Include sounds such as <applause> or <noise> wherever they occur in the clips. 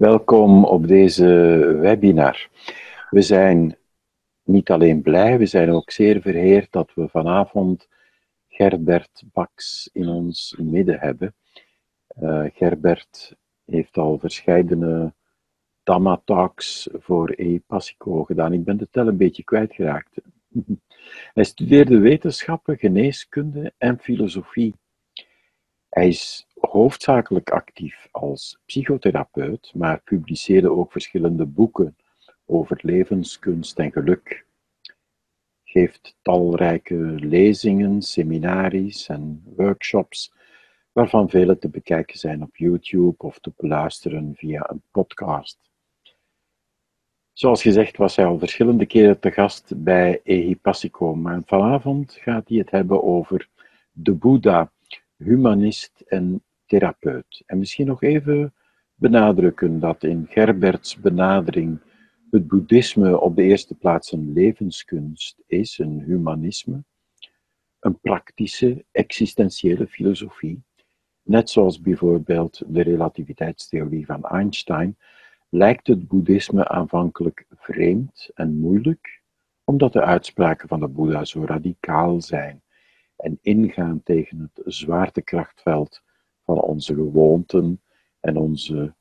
Welkom op deze webinar. We zijn niet alleen blij, we zijn ook zeer verheerd dat we vanavond Gerbert Baks in ons midden hebben. Uh, Gerbert heeft al verschillende Dhamma Talks voor E-Passico gedaan. Ik ben de tel een beetje kwijtgeraakt. <laughs> Hij studeerde wetenschappen, geneeskunde en filosofie. Hij is hoofdzakelijk actief als psychotherapeut, maar publiceerde ook verschillende boeken over levenskunst en geluk. Geeft talrijke lezingen, seminaries en workshops, waarvan vele te bekijken zijn op YouTube of te beluisteren via een podcast. Zoals gezegd was hij al verschillende keren te gast bij Ehipassico, maar vanavond gaat hij het hebben over de Boeddha, humanist en therapeut. En misschien nog even benadrukken dat in Gerberts benadering het boeddhisme op de eerste plaats een levenskunst is, een humanisme, een praktische, existentiële filosofie, net zoals bijvoorbeeld de relativiteitstheorie van Einstein, lijkt het boeddhisme aanvankelijk vreemd en moeilijk, omdat de uitspraken van de Boeddha zo radicaal zijn en ingaan tegen het zwaartekrachtveld van onze gewoonten en onze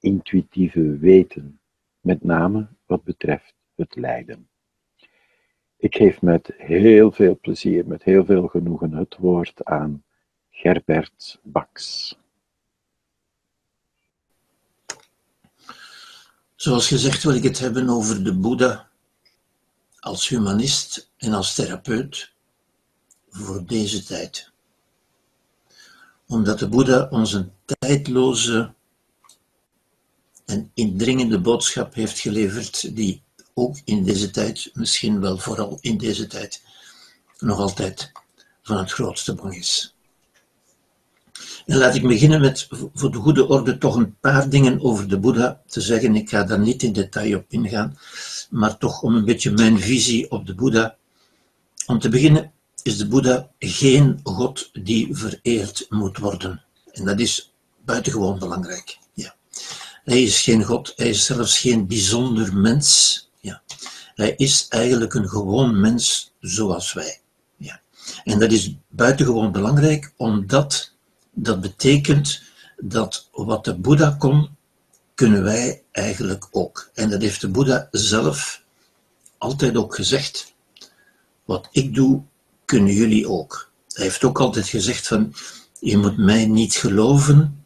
intuïtieve weten, met name wat betreft het lijden. Ik geef met heel veel plezier, met heel veel genoegen het woord aan Gerbert Baks. Zoals gezegd wil ik het hebben over de Boeddha als humanist en als therapeut voor deze tijd. Omdat de Boeddha ons een tijdloze en indringende boodschap heeft geleverd, die ook in deze tijd, misschien wel vooral in deze tijd, nog altijd van het grootste belang is. En laat ik beginnen met voor de goede orde toch een paar dingen over de Boeddha te zeggen. Ik ga daar niet in detail op ingaan, maar toch om een beetje mijn visie op de Boeddha. Om te beginnen is de Boeddha geen God die vereerd moet worden. En dat is buitengewoon belangrijk. Ja. Hij is geen God, hij is zelfs geen bijzonder mens. Ja. Hij is eigenlijk een gewoon mens zoals wij. Ja. En dat is buitengewoon belangrijk omdat dat betekent dat wat de Boeddha kon, kunnen wij eigenlijk ook. En dat heeft de Boeddha zelf altijd ook gezegd. Wat ik doe, kunnen jullie ook. Hij heeft ook altijd gezegd van, je moet mij niet geloven,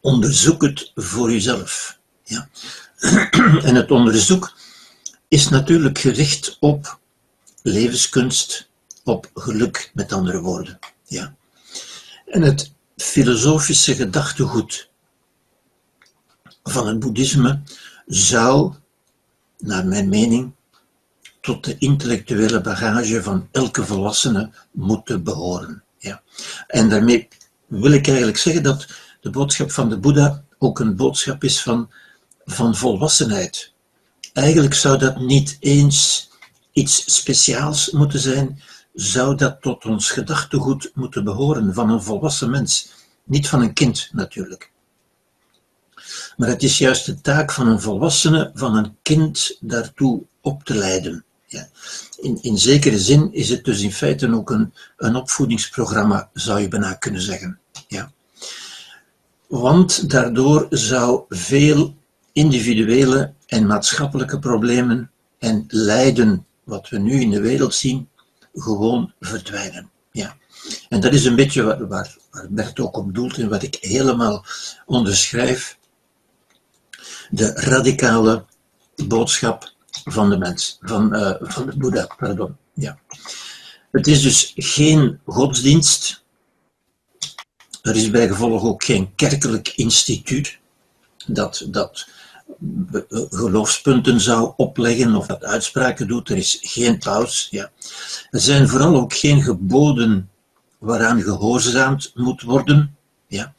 onderzoek het voor jezelf. Ja. <clears throat> En het onderzoek is natuurlijk gericht op levenskunst, op geluk, met andere woorden. Ja. En het filosofische gedachtegoed van het boeddhisme zou, naar mijn mening, tot de intellectuele bagage van elke volwassene moeten behoren. Ja. En daarmee wil ik eigenlijk zeggen dat de boodschap van de Boeddha ook een boodschap is van, van volwassenheid. Eigenlijk zou dat niet eens iets speciaals moeten zijn, zou dat tot ons gedachtegoed moeten behoren van een volwassen mens, niet van een kind natuurlijk. Maar het is juist de taak van een volwassene, van een kind daartoe op te leiden. Ja. In, in zekere zin is het dus in feite ook een, een opvoedingsprogramma, zou je bijna kunnen zeggen. Ja. Want daardoor zou veel individuele en maatschappelijke problemen en lijden, wat we nu in de wereld zien, gewoon verdwijnen. Ja. En dat is een beetje waar, waar, waar Bert ook op doelt en wat ik helemaal onderschrijf. De radicale boodschap van de mens, van, uh, van de Boeddha, pardon. Ja. Het is dus geen godsdienst. Er is bijgevolg ook geen kerkelijk instituut dat, dat geloofspunten zou opleggen of dat uitspraken doet. Er is geen paus. Ja. Er zijn vooral ook geen geboden waaraan gehoorzaamd moet worden. Ja.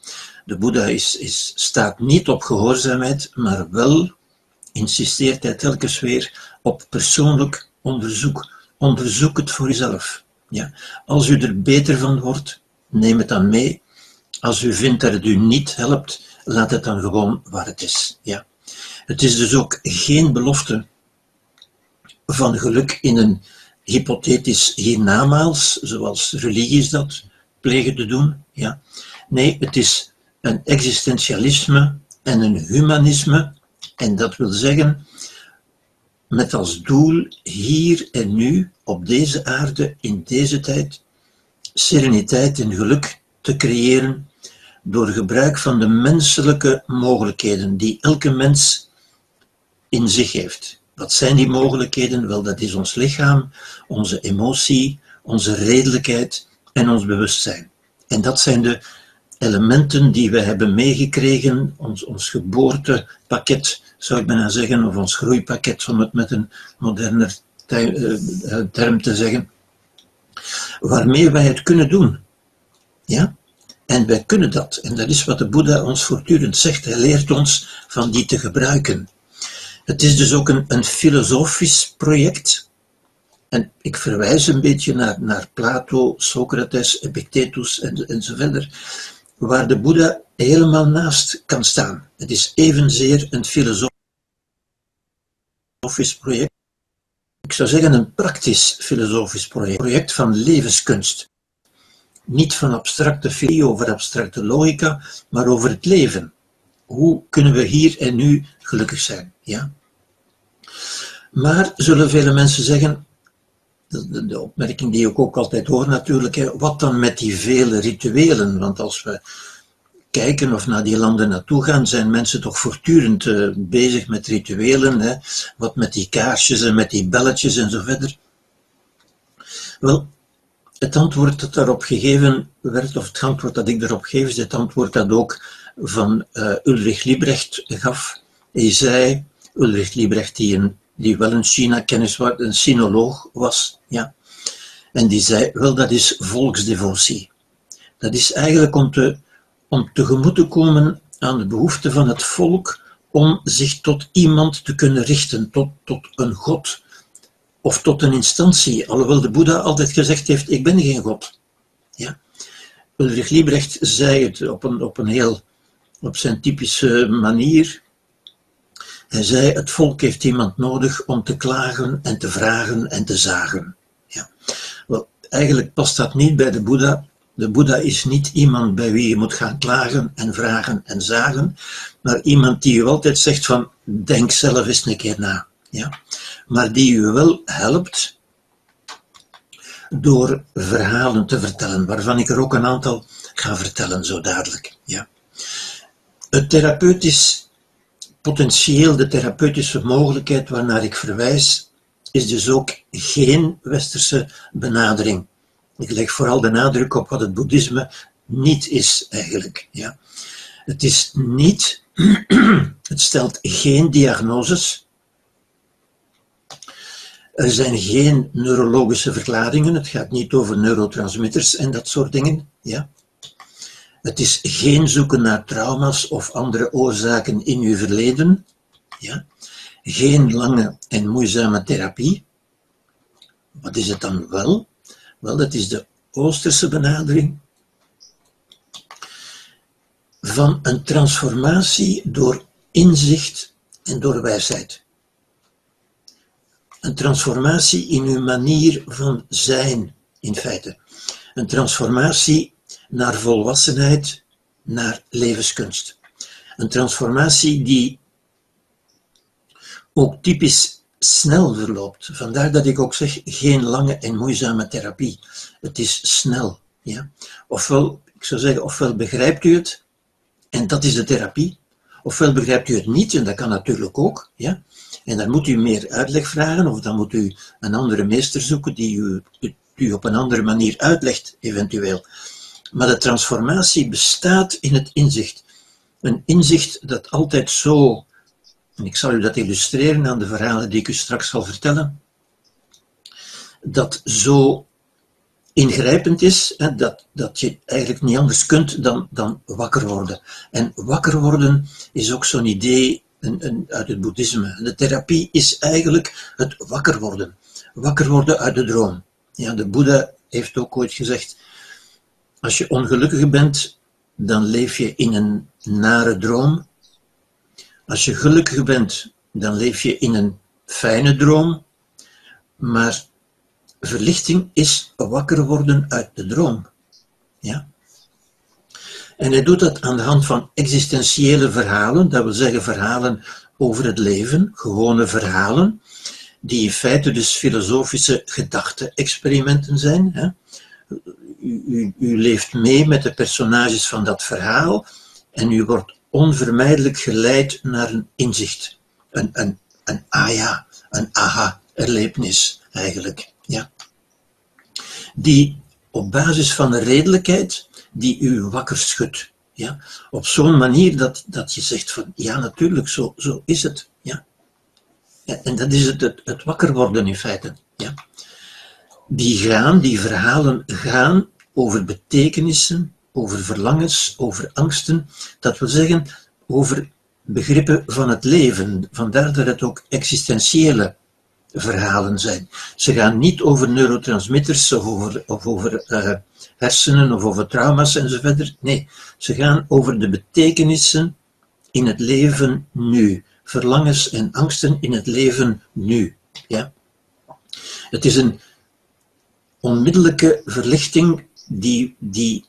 De Boeddha is, is, staat niet op gehoorzaamheid, maar wel insisteert hij telkens weer op persoonlijk onderzoek. Onderzoek het voor jezelf. Ja. Als u er beter van wordt, neem het dan mee. Als u vindt dat het u niet helpt, laat het dan gewoon waar het is. Ja. Het is dus ook geen belofte van geluk in een hypothetisch hiernamaals, zoals religies dat plegen te doen. Ja. Nee, het is een existentialisme en een humanisme, en dat wil zeggen met als doel hier en nu op deze aarde, in deze tijd, sereniteit en geluk te creëren door gebruik van de menselijke mogelijkheden die elke mens in zich heeft. Wat zijn die mogelijkheden? Wel, dat is ons lichaam, onze emotie, onze redelijkheid en ons bewustzijn. En dat zijn de elementen die we hebben meegekregen, ons, ons geboortepakket, zou ik bijna zeggen, of ons groeipakket, om het met een moderner eh, term te zeggen, waarmee wij het kunnen doen. Ja? En wij kunnen dat. En dat is wat de Boeddha ons voortdurend zegt. Hij leert ons van die te gebruiken. Het is dus ook een, een filosofisch project. En ik verwijs een beetje naar, naar Plato, Socrates, Epictetus en, en zo verder, waar de Boeddha helemaal naast kan staan. Het is evenzeer een filosofisch project. Ik zou zeggen een praktisch filosofisch project, project van levenskunst. Niet van abstracte filosofie over abstracte logica, maar over het leven. Hoe kunnen we hier en nu gelukkig zijn? Ja? Maar zullen vele mensen zeggen, de, de, opmerking die ik ook altijd hoor natuurlijk, hè, wat dan met die vele rituelen? Want als we kijken of naar die landen naartoe gaan, zijn mensen toch voortdurend uh, bezig met rituelen, hè? wat met die kaarsjes en met die belletjes en zo verder. Wel, het antwoord dat daarop gegeven werd, of het antwoord dat ik daarop geef, is het antwoord dat ook van uh, Ulrich Liebrecht gaf. Hij zei, Ulrich Liebrecht, die, een, die wel een China-kennis was, een sinoloog was, ja. En die zei, wel, dat is volksdevotie. Dat is eigenlijk om, te, om tegemoet te komen aan de behoefte van het volk om zich tot iemand te kunnen richten, tot, tot een god of tot een instantie, alhoewel de Boeddha altijd gezegd heeft, ik ben geen God. Ja. Ulrich Liebrecht zei het op een, op een heel, op zijn typische manier. Hij zei, het volk heeft iemand nodig om te klagen en te vragen en te zagen. Eigenlijk past dat niet bij de Boeddha. De Boeddha is niet iemand bij wie je moet gaan klagen en vragen en zagen, maar iemand die je altijd zegt van, denk zelf eens een keer na. Ja maar die u wel helpt door verhalen te vertellen, waarvan ik er ook een aantal ga vertellen, zo dadelijk. Ja. Het therapeutisch potentieel, de therapeutische mogelijkheid waarnaar ik verwijs, is dus ook geen westerse benadering. Ik leg vooral de nadruk op wat het boeddhisme niet is eigenlijk. Ja. Het is niet, <clears throat> het stelt geen diagnoses, er zijn geen neurologische verklaringen. Het gaat niet over neurotransmitters en dat soort dingen. Ja. Het is geen zoeken naar trauma's of andere oorzaken in uw verleden. Ja. Geen lange en moeizame therapie. Wat is het dan wel? Wel, dat is de Oosterse benadering van een transformatie door inzicht en door wijsheid een transformatie in uw manier van zijn, in feite. Een transformatie naar volwassenheid, naar levenskunst. Een transformatie die ook typisch snel verloopt. Vandaar dat ik ook zeg, geen lange en moeizame therapie. Het is snel. Ja? Ofwel, ik zou zeggen, ofwel begrijpt u het, en dat is de therapie, ofwel begrijpt u het niet, en dat kan natuurlijk ook. Ja? En dan moet u meer uitleg vragen, of dan moet u een andere meester zoeken die u, u op een andere manier uitlegt, eventueel. Maar de transformatie bestaat in het inzicht. Een inzicht dat altijd zo, en ik zal u dat illustreren aan de verhalen die ik u straks zal vertellen, dat zo ingrijpend is, hè, dat, dat je eigenlijk niet anders kunt dan, dan wakker worden. En wakker worden is ook zo'n idee uit het boeddhisme. De therapie is eigenlijk het wakker worden. Wakker worden uit de droom. Ja, de Boeddha heeft ook ooit gezegd, als je ongelukkig bent, dan leef je in een nare droom. Als je gelukkig bent, dan leef je in een fijne droom. Maar verlichting is wakker worden uit de droom. Ja? En hij doet dat aan de hand van existentiële verhalen, dat wil zeggen verhalen over het leven, gewone verhalen, die in feite dus filosofische gedachte-experimenten zijn. Hè? U, u, u leeft mee met de personages van dat verhaal en u wordt onvermijdelijk geleid naar een inzicht, een, een, een ah ja, een aha-erlevenis eigenlijk. Ja. Die op basis van een redelijkheid die u wakker schudt. Ja? Op zo'n manier dat, dat je zegt van ja, natuurlijk, zo, zo is het. Ja? En dat is het, het, het wakker worden in feite. Ja? Die gaan, die verhalen gaan over betekenissen, over verlangens, over angsten. Dat wil zeggen over begrippen van het leven. Vandaar dat het ook existentiële verhalen zijn. Ze gaan niet over neurotransmitters of over, of over uh, hersenen of over trauma's enzovoort. Nee, ze gaan over de betekenissen in het leven nu. Verlangens en angsten in het leven nu. Ja? Het is een onmiddellijke verlichting die, die,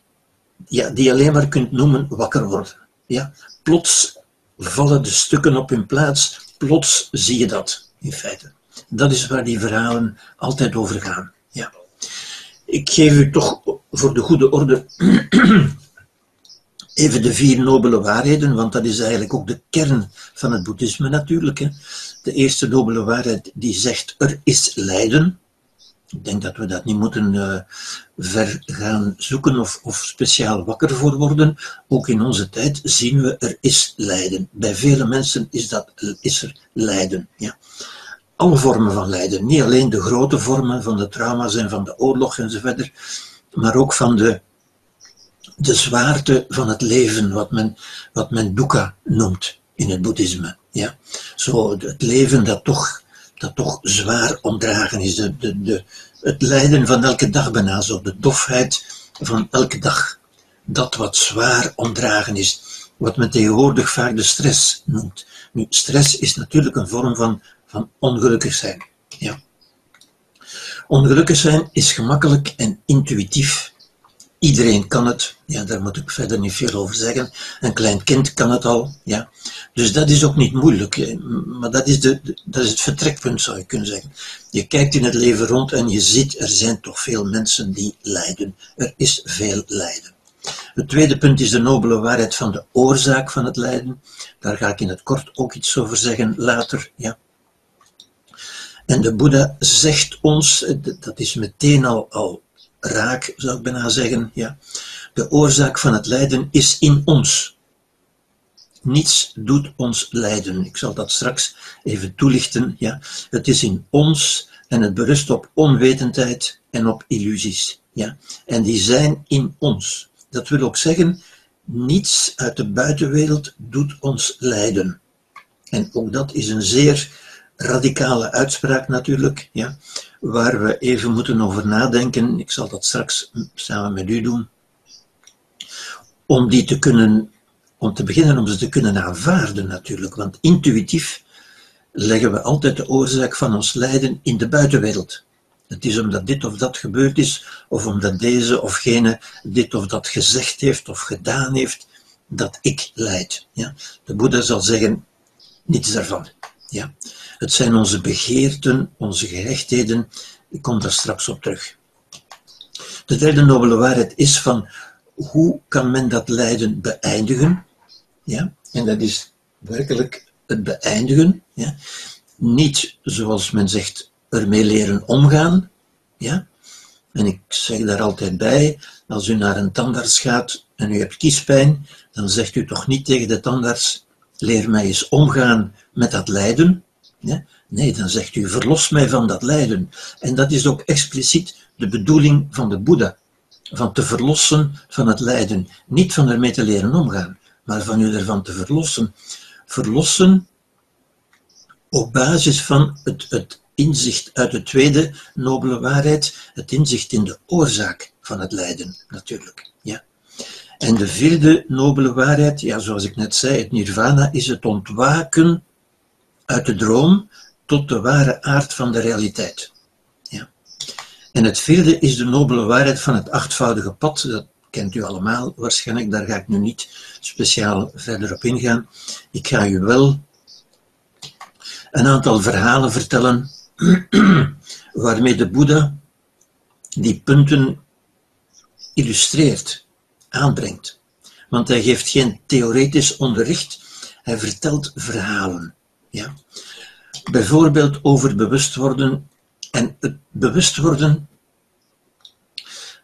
ja, die je alleen maar kunt noemen wakker worden. Ja? Plots vallen de stukken op hun plaats, plots zie je dat in feite. Dat is waar die verhalen altijd over gaan. Ja. Ik geef u toch voor de goede orde <clears throat> even de vier nobele waarheden, want dat is eigenlijk ook de kern van het boeddhisme natuurlijk. Hè. De eerste nobele waarheid die zegt er is lijden. Ik denk dat we dat niet moeten uh, ver gaan zoeken of, of speciaal wakker voor worden. Ook in onze tijd zien we er is lijden. Bij vele mensen is, dat, is er lijden. Ja alle vormen van lijden. Niet alleen de grote vormen van de trauma's en van de oorlog enzovoort, maar ook van de, de zwaarte van het leven, wat men, wat men dukkha noemt in het boeddhisme. Ja? Zo het leven dat toch, dat toch zwaar omdragen is. De, de, de, het lijden van elke dag bijna, zo de dofheid van elke dag. Dat wat zwaar omdragen is, wat men tegenwoordig vaak de stress noemt. Nu, stress is natuurlijk een vorm van van ongelukkig zijn. Ja. Ongelukkig zijn is gemakkelijk en intuïtief. Iedereen kan het, ja, daar moet ik verder niet veel over zeggen. Een klein kind kan het al, ja. Dus dat is ook niet moeilijk, maar dat is, de, dat is het vertrekpunt, zou je kunnen zeggen. Je kijkt in het leven rond en je ziet, er zijn toch veel mensen die lijden. Er is veel lijden. Het tweede punt is de nobele waarheid van de oorzaak van het lijden. Daar ga ik in het kort ook iets over zeggen later, ja. En de Boeddha zegt ons, dat is meteen al, al raak, zou ik bijna zeggen, ja, de oorzaak van het lijden is in ons. Niets doet ons lijden. Ik zal dat straks even toelichten. Ja. Het is in ons en het berust op onwetendheid en op illusies. Ja. En die zijn in ons. Dat wil ook zeggen, niets uit de buitenwereld doet ons lijden. En ook dat is een zeer radicale uitspraak natuurlijk, ja, waar we even moeten over nadenken. Ik zal dat straks samen met u doen. Om die te kunnen, om te beginnen om ze te kunnen aanvaarden natuurlijk, want intuïtief leggen we altijd de oorzaak van ons lijden in de buitenwereld. Het is omdat dit of dat gebeurd is, of omdat deze of gene dit of dat gezegd heeft of gedaan heeft, dat ik lijd. Ja? De Boeddha zal zeggen, niets daarvan. Ja? Het zijn onze begeerten, onze gehechtheden. Ik kom daar straks op terug. De derde nobele waarheid is van hoe kan men dat lijden beëindigen? Ja? En dat is werkelijk het beëindigen. Ja? Niet zoals men zegt, ermee leren omgaan. Ja? En ik zeg daar altijd bij, als u naar een tandarts gaat en u hebt kiespijn, dan zegt u toch niet tegen de tandarts, leer mij eens omgaan met dat lijden. Ja? Nee, dan zegt u, verlos mij van dat lijden. En dat is ook expliciet de bedoeling van de Boeddha. Van te verlossen van het lijden. Niet van ermee te leren omgaan, maar van u ervan te verlossen. Verlossen op basis van het, het inzicht uit de tweede nobele waarheid, het inzicht in de oorzaak van het lijden, natuurlijk. Ja. En de vierde nobele waarheid, ja, zoals ik net zei, het nirvana is het ontwaken uit de droom tot de ware aard van de realiteit. Ja. En het vierde is de nobele waarheid van het achtvoudige pad. Dat kent u allemaal waarschijnlijk, daar ga ik nu niet speciaal verder op ingaan. Ik ga u wel een aantal verhalen vertellen <clears throat> waarmee de Boeddha die punten illustreert, aanbrengt. Want hij geeft geen theoretisch onderricht, hij vertelt verhalen. Ja? Bijvoorbeeld over bewust worden. En het bewust worden,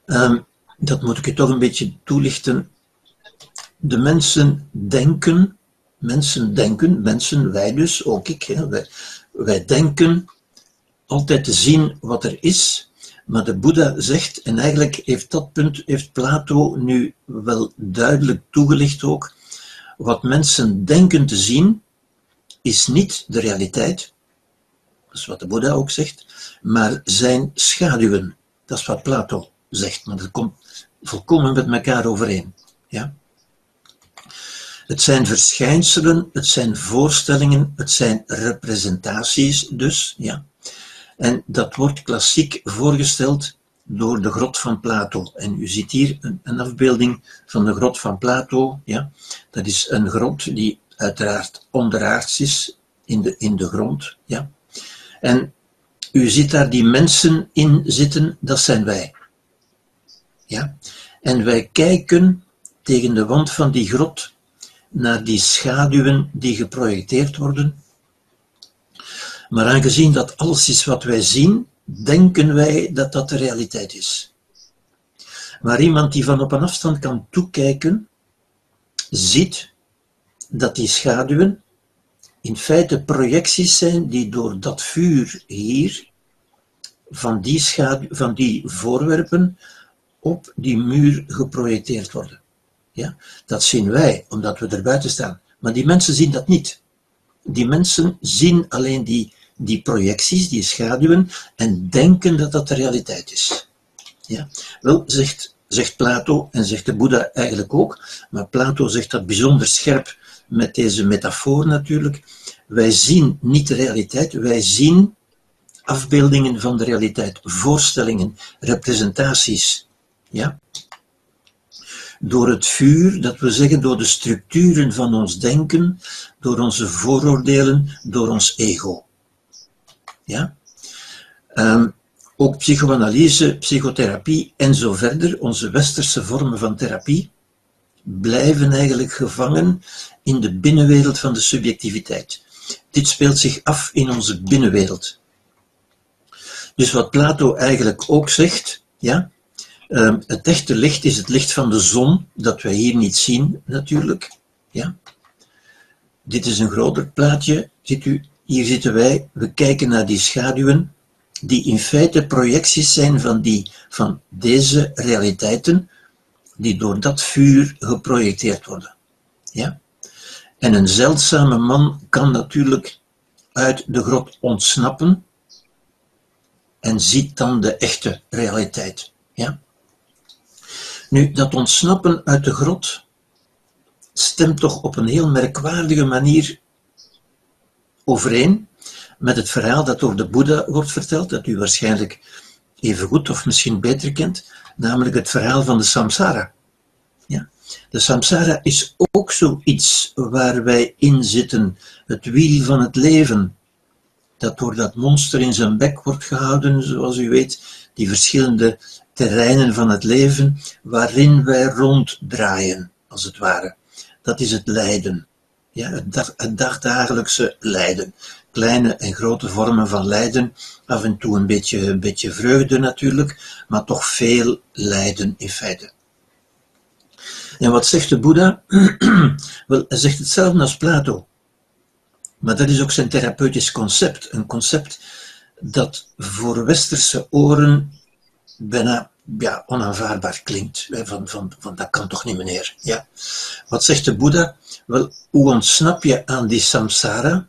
um, dat moet ik je toch een beetje toelichten. De mensen denken, mensen denken, mensen, wij dus, ook ik, wij, wij denken altijd te zien wat er is, maar de Boeddha zegt, en eigenlijk heeft dat punt, heeft Plato nu wel duidelijk toegelicht ook, wat mensen denken te zien, is niet de realiteit, dat is wat de Boeddha ook zegt, maar zijn schaduwen. Dat is wat Plato zegt, maar dat komt volkomen met elkaar overeen. Ja? Het zijn verschijnselen, het zijn voorstellingen, het zijn representaties dus, ja. En dat wordt klassiek voorgesteld door de grot van Plato. En u ziet hier een, afbeelding van de grot van Plato. Ja. Dat is een grot die uiteraard onderaards is, in de, in de grond. Ja. En u ziet daar die mensen in zitten, dat zijn wij. Ja. En wij kijken tegen de wand van die grot naar die schaduwen die geprojecteerd worden maar aangezien dat alles is wat wij zien, denken wij dat dat de realiteit is. Maar iemand die van op een afstand kan toekijken, ziet dat die schaduwen in feite projecties zijn die door dat vuur hier, van die, van die voorwerpen, op die muur geprojecteerd worden. Ja? Dat zien wij, omdat we er buiten staan. Maar die mensen zien dat niet. Die mensen zien alleen die die projecties, die schaduwen, en denken dat dat de realiteit is. Ja? Wel, zegt, zegt Plato en zegt de Boeddha eigenlijk ook, maar Plato zegt dat bijzonder scherp met deze metafoor natuurlijk. Wij zien niet de realiteit, wij zien afbeeldingen van de realiteit, voorstellingen, representaties. Ja? Door het vuur, dat we zeggen door de structuren van ons denken, door onze vooroordelen, door ons ego. Ja? Um, ook psychoanalyse, psychotherapie en zo verder, onze westerse vormen van therapie, blijven eigenlijk gevangen in de binnenwereld van de subjectiviteit. Dit speelt zich af in onze binnenwereld. Dus wat Plato eigenlijk ook zegt, ja, um, het echte licht is het licht van de zon, dat wij hier niet zien natuurlijk. Ja. Dit is een groter plaatje, ziet u, hier zitten wij, we kijken naar die schaduwen, die in feite projecties zijn van, die, van deze realiteiten, die door dat vuur geprojecteerd worden. Ja? En een zeldzame man kan natuurlijk uit de grot ontsnappen en ziet dan de echte realiteit. Ja? Nu, dat ontsnappen uit de grot stemt toch op een heel merkwaardige manier overeen met het verhaal dat door de Boeddha wordt verteld, dat u waarschijnlijk even goed of misschien beter kent, namelijk het verhaal van de samsara. Ja. De samsara is ook zoiets waar wij in zitten, het wiel van het leven, dat door dat monster in zijn bek wordt gehouden, zoals u weet, die verschillende terreinen van het leven waarin wij ronddraaien, als het ware. Dat is het lijden. Ja, het, dag, het dagdagelijkse lijden. Kleine en grote vormen van lijden. Af en toe een beetje, een beetje vreugde natuurlijk, maar toch veel lijden in feite. En wat zegt de Boeddha? <clears throat> Wel, hij zegt hetzelfde als Plato. Maar dat is ook zijn therapeutisch concept. Een concept dat voor westerse oren bijna ja, onaanvaardbaar klinkt. Van, van, van dat kan toch niet meneer. Ja. Wat zegt de Boeddha? Wel, hoe ontsnap je aan die samsara?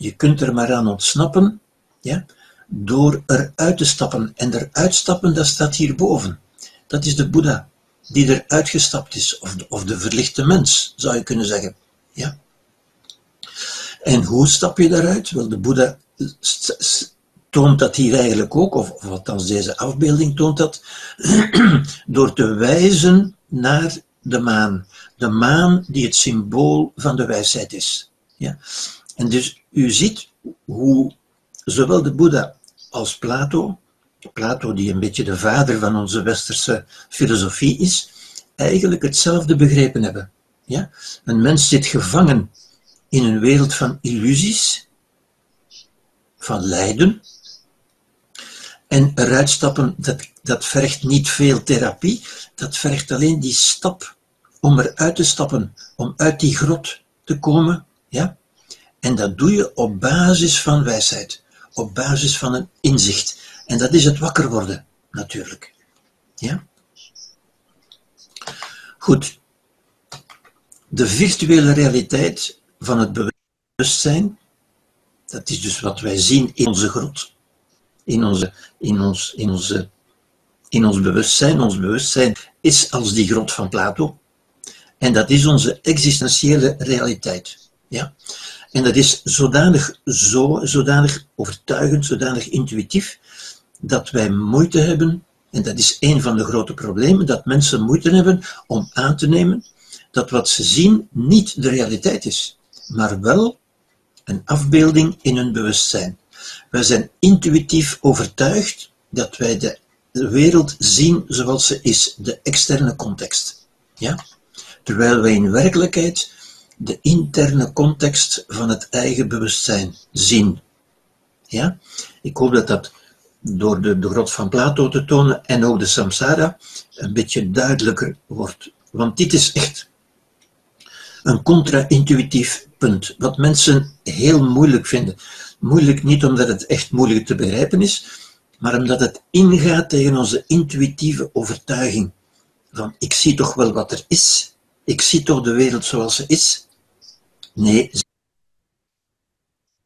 Je kunt er maar aan ontsnappen ja, door eruit te stappen. En eruit stappen, dat staat hierboven. Dat is de Boeddha. die er uitgestapt is, of de, of de verlichte mens, zou je kunnen zeggen. Ja? En hoe stap je daaruit? Wel, de Boeddha toont dat hier eigenlijk ook, of, of althans deze afbeelding toont dat, <clears throat> door te wijzen naar de maan. De maan die het symbool van de wijsheid is. Ja? En dus u ziet hoe zowel de Boeddha als Plato, Plato die een beetje de vader van onze westerse filosofie is, eigenlijk hetzelfde begrepen hebben. Ja? Een mens zit gevangen in een wereld van illusies, van lijden. En eruit stappen, dat, dat vergt niet veel therapie, dat vergt alleen die stap om eruit te stappen, om uit die grot te komen. Ja? En dat doe je op basis van wijsheid, op basis van een inzicht. En dat is het wakker worden, natuurlijk. Ja? Goed. De virtuele realiteit van het bewustzijn, dat is dus wat wij zien in onze grot, in, onze, in, ons, in, onze, in ons bewustzijn. Ons bewustzijn is als die grot van Plato. En dat is onze existentiële realiteit. Ja? En dat is zodanig, zo, zodanig overtuigend, zodanig intuïtief, dat wij moeite hebben, en dat is een van de grote problemen, dat mensen moeite hebben om aan te nemen dat wat ze zien niet de realiteit is maar wel een afbeelding in hun bewustzijn. Wij zijn intuïtief overtuigd dat wij de wereld zien zoals ze is, de externe context. Ja? Terwijl wij in werkelijkheid de interne context van het eigen bewustzijn zien. Ja? Ik hoop dat dat door de, de grot van Plato te tonen en ook de samsara een beetje duidelijker wordt. Want dit is echt een contra-intuïtief punt, wat mensen heel moeilijk vinden. Moeilijk niet omdat het echt moeilijk te begrijpen is, maar omdat het ingaat tegen onze intuïtieve overtuiging. Van ik zie toch wel wat er is, ik zie toch de wereld zoals ze is. Nee,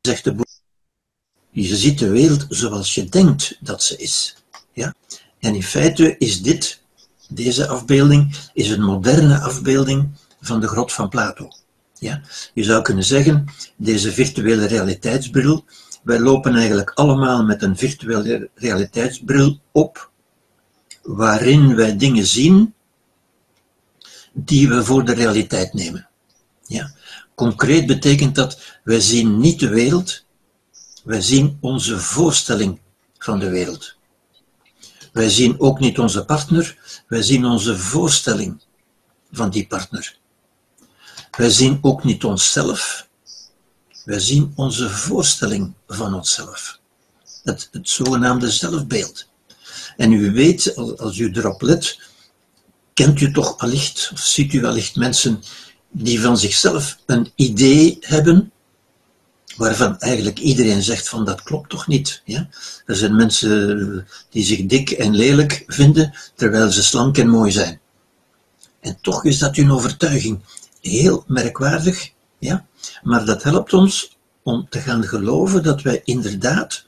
zegt de boer, je ziet de wereld zoals je denkt dat ze is. Ja? En in feite is dit, deze afbeelding, is een moderne afbeelding van de grot van Plato. Ja? Je zou kunnen zeggen, deze virtuele realiteitsbril, wij lopen eigenlijk allemaal met een virtuele realiteitsbril op, waarin wij dingen zien die we voor de realiteit nemen. Ja? Concreet betekent dat wij zien niet de wereld, wij zien onze voorstelling van de wereld. Wij zien ook niet onze partner, wij zien onze voorstelling van die partner. Wij zien ook niet onszelf, wij zien onze voorstelling van onszelf. Het, het zogenaamde zelfbeeld. En u weet, als u erop let, kent u toch allicht, of ziet u allicht mensen die van zichzelf een idee hebben, waarvan eigenlijk iedereen zegt van dat klopt toch niet. Ja? Er zijn mensen die zich dik en lelijk vinden, terwijl ze slank en mooi zijn. En toch is dat hun overtuiging heel merkwaardig, ja? maar dat helpt ons om te gaan geloven dat wij inderdaad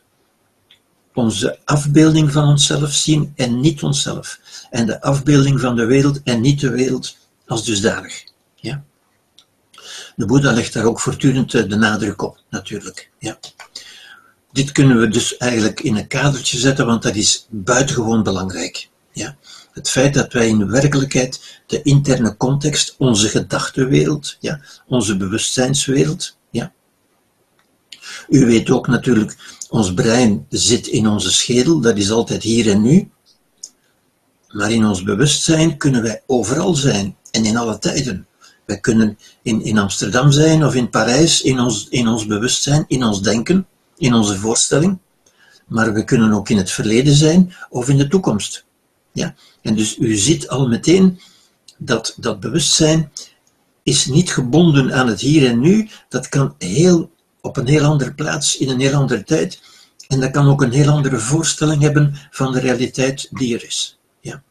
onze afbeelding van onszelf zien en niet onszelf. En de afbeelding van de wereld en niet de wereld als dusdanig. Ja? De Boeddha legt daar ook voortdurend eh, de nadruk op, natuurlijk. Ja? Dit kunnen we dus eigenlijk in een kadertje zetten, want dat is buitengewoon belangrijk. Ja? Het feit dat wij in werkelijkheid de interne context, onze gedachtenwereld, ja, onze bewustzijnswereld, ja. U weet ook natuurlijk, ons brein zit in onze schedel, dat is altijd hier en nu. Maar in ons bewustzijn kunnen wij overal zijn en in alle tijden. Wij kunnen in, in Amsterdam zijn of in Parijs, in ons, in ons bewustzijn, in ons denken, in onze voorstelling. Maar we kunnen ook in het verleden zijn of in de toekomst. Ja? En dus u ziet al meteen dat dat bewustzijn is niet gebonden aan het hier en nu. Dat kan heel, op een heel andere plaats, in een heel andere tijd. En dat kan ook een heel andere voorstelling hebben van de realiteit die er is. Ja.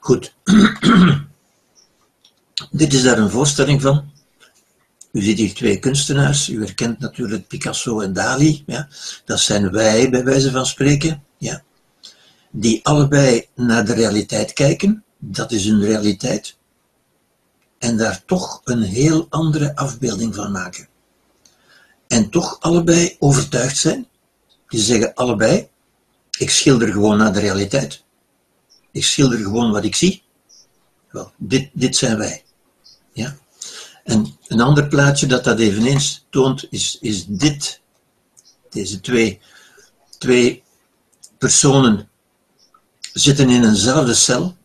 Goed. <clears throat> Dit is daar een voorstelling van. U ziet hier twee kunstenaars. U herkent natuurlijk Picasso en Dali. Ja. Dat zijn wij, bij wijze van spreken. Ja. die allebei naar de realiteit kijken, dat is hun realiteit, en daar toch een heel andere afbeelding van maken. En toch allebei overtuigd zijn. Die zeggen allebei, ik schilder gewoon naar de realiteit. Ik schilder gewoon wat ik zie. Wel, dit, dit zijn wij. Ja? En een ander plaatje dat dat eveneens toont, is, is dit. Deze twee, twee personen zitten in eenzelfde cel,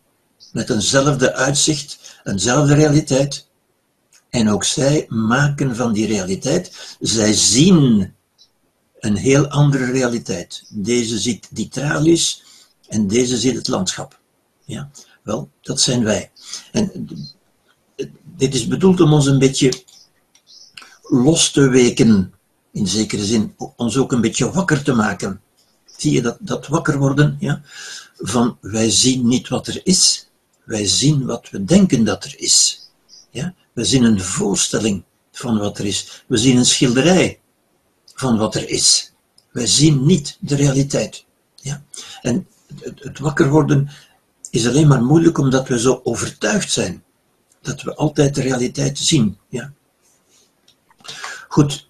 met eenzelfde uitzicht, eenzelfde realiteit. En ook zij maken van die realiteit, zij zien een heel andere realiteit. Deze ziet die tralies en deze ziet het landschap. Ja, wel, dat zijn wij. En dit is bedoeld om ons een beetje los te weken, in zekere zin, ons ook een beetje wakker te maken. Zie je dat, dat wakker worden, ja? Van wij zien niet wat er is, wij zien wat we denken dat er is. Ja? We zien een voorstelling van wat er is. We zien een schilderij van wat er is. Wij zien niet de realiteit. Ja? En het, het wakker worden is alleen maar moeilijk omdat we zo overtuigd zijn dat we altijd de realiteit zien. Ja. Goed,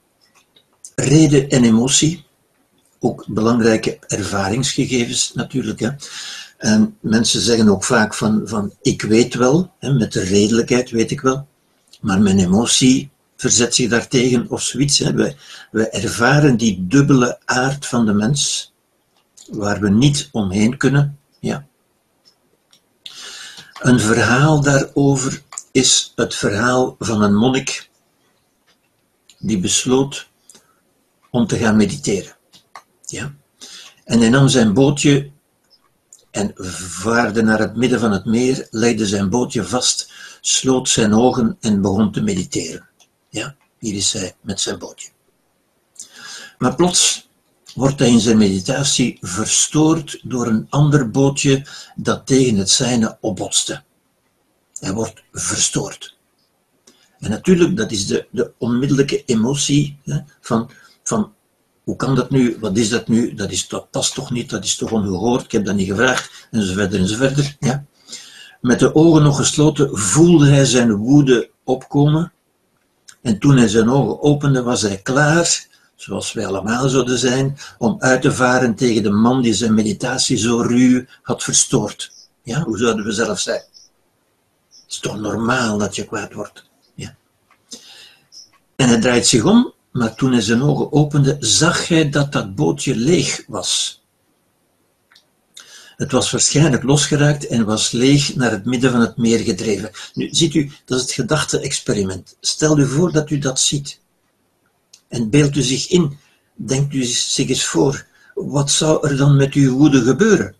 reden en emotie, ook belangrijke ervaringsgegevens natuurlijk. Hè. En mensen zeggen ook vaak van, van ik weet wel, hè, met de redelijkheid weet ik wel, maar mijn emotie verzet zich daartegen of zoiets. Wij ervaren die dubbele aard van de mens, waar we niet omheen kunnen. Ja. Een verhaal daarover is het verhaal van een monnik die besloot om te gaan mediteren. Ja? En hij nam zijn bootje en vaarde naar het midden van het meer, legde zijn bootje vast, sloot zijn ogen en begon te mediteren. Ja, hier is hij met zijn bootje. Maar plots wordt hij in zijn meditatie verstoord door een ander bootje dat tegen het zijne opbotste. Hij wordt verstoord. En natuurlijk, dat is de, de onmiddellijke emotie hè, van, van hoe kan dat nu, wat is dat nu, dat, is, dat past toch niet, dat is toch ongehoord, ik heb dat niet gevraagd, enzovoort enzovoort. Ja. Met de ogen nog gesloten voelde hij zijn woede opkomen. En toen hij zijn ogen opende, was hij klaar, zoals wij allemaal zouden zijn, om uit te varen tegen de man die zijn meditatie zo ruw had verstoord. Ja, hoe zouden we zelf zijn? Het is toch normaal dat je kwaad wordt. Ja. En hij draait zich om, maar toen hij zijn ogen opende, zag hij dat dat bootje leeg was. Het was waarschijnlijk losgeraakt en was leeg naar het midden van het meer gedreven. Nu, ziet u, dat is het gedachte-experiment. Stel u voor dat u dat ziet. En beeld u zich in, denkt u zich eens voor, wat zou er dan met uw woede gebeuren?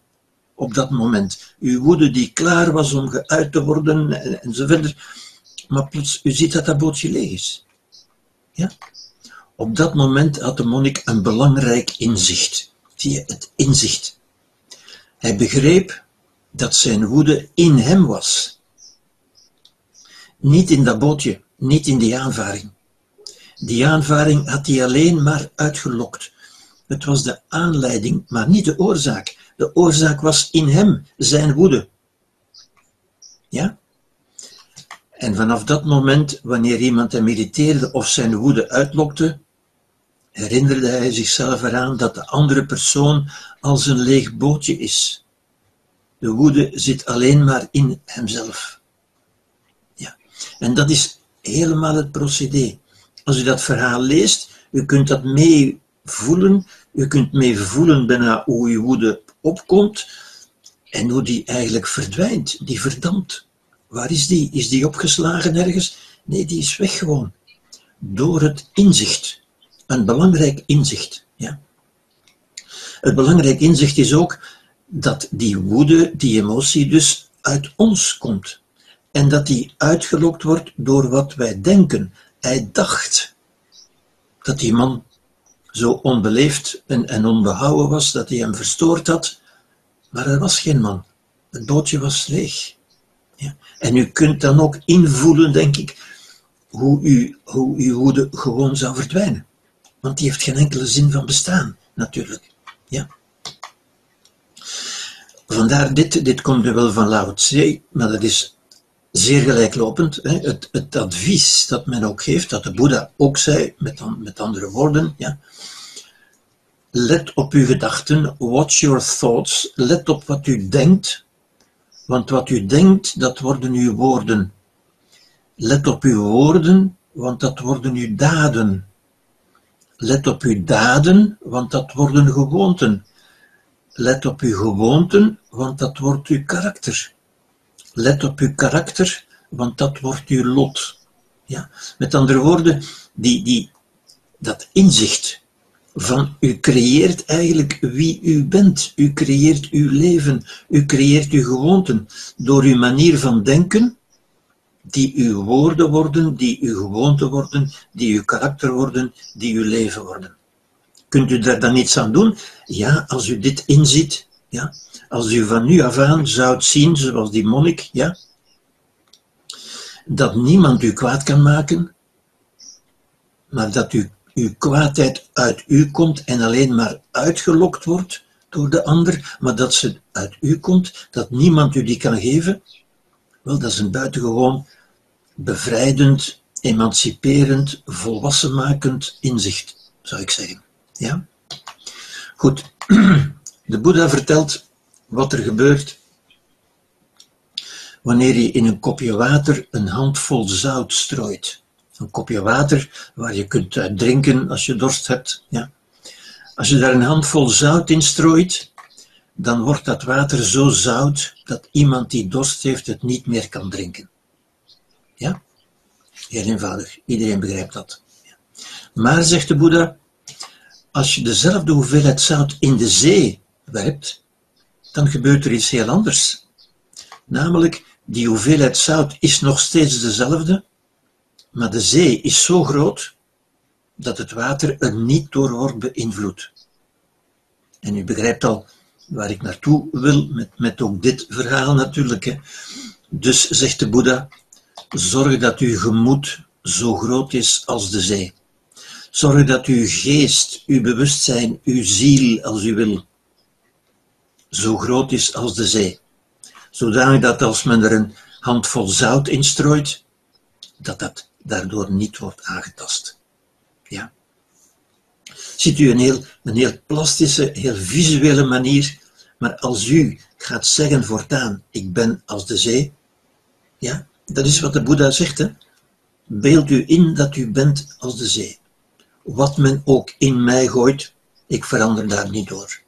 op dat moment. Uw woede die klaar was om geuit te worden en, zo verder. Maar plots, u ziet dat dat bootje leeg is. Ja? Op dat moment had de monnik een belangrijk inzicht. Zie je, het inzicht. Hij begreep dat zijn woede in hem was. Niet in dat bootje, niet in die aanvaring. Die aanvaring had hij alleen maar uitgelokt. Het was de aanleiding, maar niet de oorzaak. De oorzaak was in hem, zijn woede. Ja? En vanaf dat moment, wanneer iemand hem irriteerde of zijn woede uitlokte, herinnerde hij zichzelf eraan dat de andere persoon als een leeg bootje is. De woede zit alleen maar in hemzelf. Ja. En dat is helemaal het procedé. Als u dat verhaal leest, u kunt dat mee voelen, u kunt mee voelen bijna hoe uw woede opkomt en hoe die eigenlijk verdwijnt, die verdampt. Waar is die? Is die opgeslagen ergens? Nee, die is weg gewoon. Door het inzicht. Een belangrijk inzicht. Ja. Het belangrijk inzicht is ook dat die woede, die emotie dus uit ons komt. En dat die uitgelokt wordt door wat wij denken. Hij dacht dat die man zo onbeleefd en, en onbehouden was dat hij hem verstoord had. Maar er was geen man. Het bootje was leeg. Ja. En u kunt dan ook invoelen, denk ik, hoe, u, hoe uw woede gewoon zou verdwijnen. Want die heeft geen enkele zin van bestaan, natuurlijk. Ja. vandaar dit, dit komt nu wel van Lao Tse, maar dat is zeer gelijklopend. Hè. Het, het advies dat men ook geeft, dat de Boeddha ook zei, met, met andere woorden, ja, let op uw gedachten, watch your thoughts, let op wat u denkt, want wat u denkt, dat worden uw woorden. Let op uw woorden, want dat worden uw daden. Let op uw daden, want dat worden gewoonten. Let op uw gewoonten, want dat wordt uw karakter. Let op uw karakter, want dat wordt uw lot. Ja? Met andere woorden, die, die, dat inzicht van u creëert eigenlijk wie u bent. U creëert uw leven, u creëert uw gewoonten door uw manier van denken, die uw woorden worden, die uw gewoonten worden, die uw karakter worden, die uw leven worden. Kunt u daar dan iets aan doen? Ja, als u dit inziet, ja, als u van nu af aan zou zien, zoals die monnik, ja, dat niemand u kwaad kan maken, maar dat u, uw kwaadheid uit u komt en alleen maar uitgelokt wordt door de ander, maar dat ze uit u komt, dat niemand u die kan geven, wel, dat is een buitengewoon bevrijdend, emanciperend, volwassenmakend inzicht, zou ik zeggen. Ja? Goed, <clears throat> de Boeddha vertelt wat er gebeurt wanneer je in een kopje water een handvol zout strooit. Een kopje water waar je kunt drinken als je dorst hebt. Ja. Als je daar een handvol zout in strooit, dan wordt dat water zo zout dat iemand die dorst heeft het niet meer kan drinken. Ja? Heel eenvoudig, iedereen begrijpt dat. Maar, zegt de Boeddha, als je dezelfde hoeveelheid zout in de zee werpt, dan gebeurt er iets heel anders. Namelijk, die hoeveelheid zout is nog steeds dezelfde, maar de zee is zo groot dat het water er niet door wordt beïnvloed. En u begrijpt al waar ik naartoe wil met, met ook dit verhaal natuurlijk. Hè. Dus zegt de Boeddha, zorg dat uw gemoed zo groot is als de zee. Zorg dat uw geest, uw bewustzijn, uw ziel, als u wil, zo groot is als de zee. Zodanig dat als men er een handvol zout in strooit, dat dat daardoor niet wordt aangetast. Ja. Ziet u een heel, een heel plastische, heel visuele manier, maar als u gaat zeggen voortaan, ik ben als de zee, ja, dat is wat de Boeddha zegt. Beeld u in dat u bent als de zee. Wat men ook in mij gooit, ik verander daar niet door.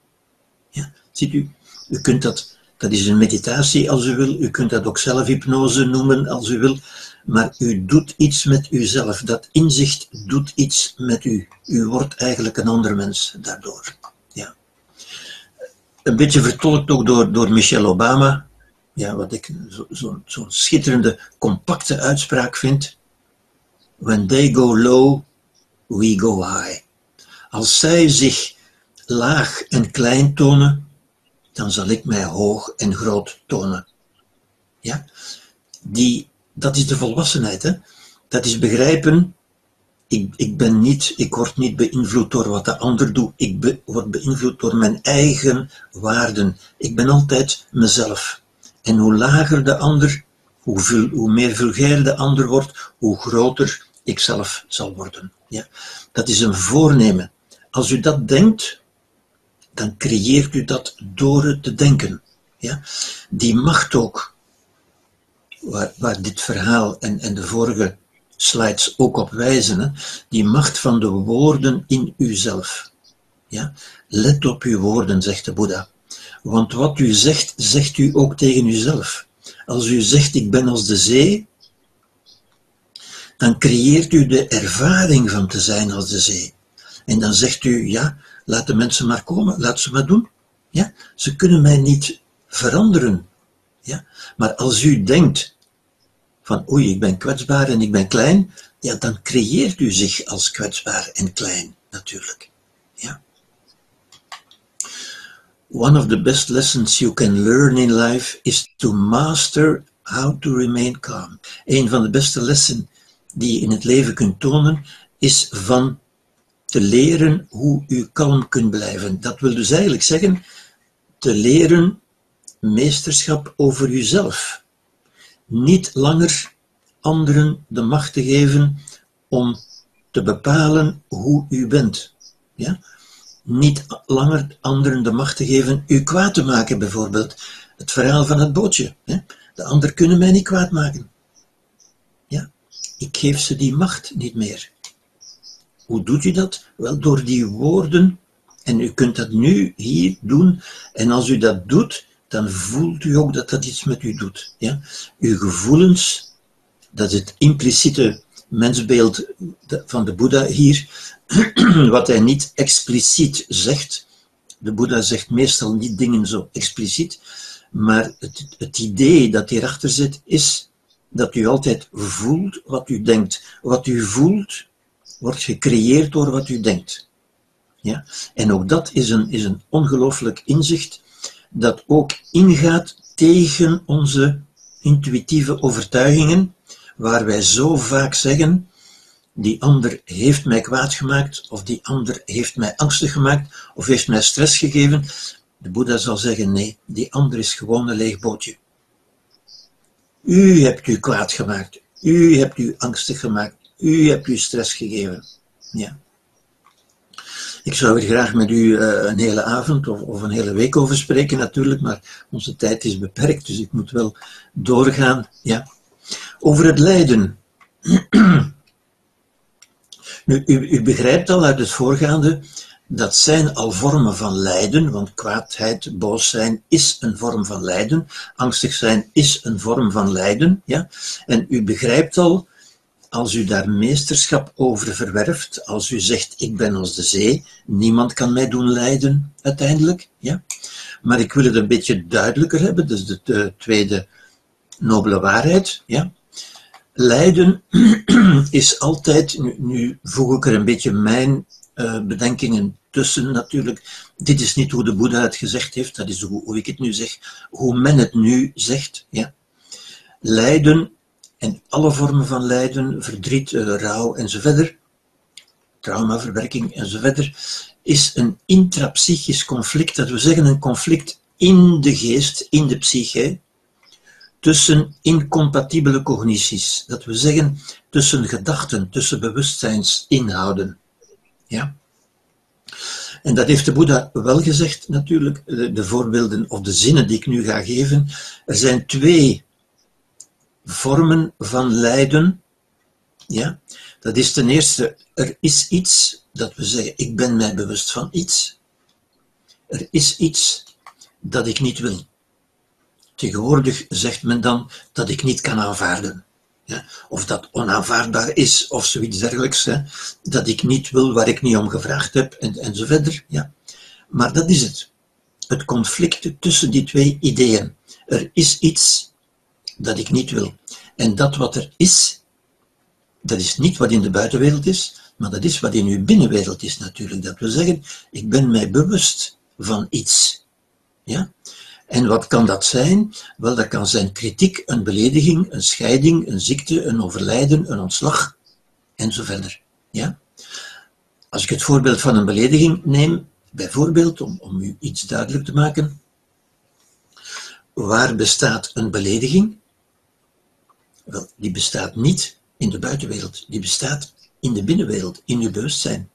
Ziet u, u kunt dat, dat is een meditatie als u wil, u kunt dat ook zelfhypnose noemen als u wil, maar u doet iets met uzelf. Dat inzicht doet iets met u. U wordt eigenlijk een ander mens daardoor. Ja. Een beetje vertolkt ook door, door Michelle Obama, ja, wat ik zo'n zo, zo schitterende, compacte uitspraak vind. When they go low, we go high. Als zij zich laag en klein tonen, dan zal ik mij hoog en groot tonen. Ja? Die, dat is de volwassenheid. Hè? Dat is begrijpen, ik, ik, ben niet, ik word niet beïnvloed door wat de ander doet, ik word beïnvloed door mijn eigen waarden. Ik ben altijd mezelf. En hoe lager de ander, hoe, hoe meer vulgair de ander wordt, hoe groter ik zelf zal worden. Ja? Dat is een voornemen. Als u dat denkt, dan creëert u dat door het te denken. Ja? Die macht ook, waar, dit verhaal en, en de vorige slides ook op wijzen, die macht van de woorden in uzelf. Ja? Let op uw woorden, zegt de Boeddha. Want wat u zegt, zegt u ook tegen uzelf. Als u zegt, ik ben als de zee, dan creëert u de ervaring van te zijn als de zee. En dan zegt u, ja, laat de mensen maar komen, laat ze maar doen. Ja, ze kunnen mij niet veranderen. Ja, maar als u denkt van oei, ik ben kwetsbaar en ik ben klein, ja, dan creëert u zich als kwetsbaar en klein, natuurlijk. Ja. One of the best lessons you can learn in life is to master how to remain calm. Een van de beste lessen die je in het leven kunt tonen, is van te leren hoe u kalm kunt blijven. Dat wil dus eigenlijk zeggen te leren meesterschap over uzelf. Niet langer anderen de macht te geven om te bepalen hoe u bent. Ja? Niet langer anderen de macht te geven u kwaad te maken, bijvoorbeeld. Het verhaal van het bootje. Hè? De anderen kunnen mij niet kwaad maken. Ja? Ik geef ze die macht niet meer. Hoe doet u dat? Wel door die woorden. En u kunt dat nu hier doen. En als u dat doet, dan voelt u ook dat dat iets met u doet. Ja? Uw gevoelens, dat is het impliciete mensbeeld van de Boeddha hier, <clears throat> wat hij niet expliciet zegt. De Boeddha zegt meestal niet dingen zo expliciet, maar het, het idee dat hierachter zit is dat u altijd voelt wat u denkt. Wat u voelt wordt gecreëerd door wat u denkt. Ja? En ook dat is een, is een ongelooflijk inzicht dat ook ingaat tegen onze intuïtieve overtuigingen, waar wij zo vaak zeggen, die ander heeft mij kwaad gemaakt, of die ander heeft mij angstig gemaakt, of heeft mij stress gegeven. De Boeddha zal zeggen, nee, die ander is gewoon een leeg bootje. U hebt u kwaad gemaakt, u hebt u angstig gemaakt, u hebt u stress gegeven. Ja. Ik zou er graag met u uh, een hele avond of, of, een hele week over spreken natuurlijk, maar onze tijd is beperkt, dus ik moet wel doorgaan. Ja. Over het lijden. <clears throat> nu, u, u begrijpt al uit het voorgaande, dat zijn al vormen van lijden, want kwaadheid, boos zijn is een vorm van lijden, angstig zijn is een vorm van lijden. Ja? En u begrijpt al als u daar meesterschap over verwerft, als u zegt, ik ben als de zee, niemand kan mij doen lijden, uiteindelijk, ja. Maar ik wil het een beetje duidelijker hebben, dus de, de tweede nobele waarheid, ja. Lijden <clears throat> is altijd, nu, voeg ik er een beetje mijn uh, bedenkingen tussen natuurlijk. Dit is niet hoe de Boeddha het gezegd heeft, dat is hoe, hoe ik het nu zeg, hoe men het nu zegt, ja. Lijden en alle vormen van lijden, verdriet, eh, rouw enzovoort, traumaverwerking enzovoort, is een intrapsychisch conflict, dat we zeggen een conflict in de geest, in de psyche, tussen incompatibele cognities. Dat we zeggen tussen gedachten, tussen bewustzijnsinhouden. Ja? En dat heeft de Boeddha wel gezegd, natuurlijk, de, de voorbeelden of de zinnen die ik nu ga geven. Er zijn twee vormen van lijden. Ja? Dat is ten eerste, er is iets, dat we zeggen, ik ben mij bewust van iets. Er is iets dat ik niet wil. Tegenwoordig zegt men dan dat ik niet kan aanvaarden. Ja? Of dat onaanvaardbaar is, of zoiets dergelijks. Hè? Dat ik niet wil waar ik niet om gevraagd heb, en, en zo verder. Ja? Maar dat is het. Het conflict tussen die twee ideeën. Er is iets dat ik niet wil. En dat wat er is, dat is niet wat in de buitenwereld is, maar dat is wat in uw binnenwereld is natuurlijk. Dat wil zeggen, ik ben mij bewust van iets. Ja? En wat kan dat zijn? Wel, dat kan zijn kritiek, een belediging, een scheiding, een ziekte, een overlijden, een ontslag, en zo verder. Ja? Als ik het voorbeeld van een belediging neem, bijvoorbeeld, om, om u iets duidelijk te maken, waar bestaat een belediging? Wel, die bestaat niet in de buitenwereld, die bestaat in de binnenwereld, in uw bewustzijn.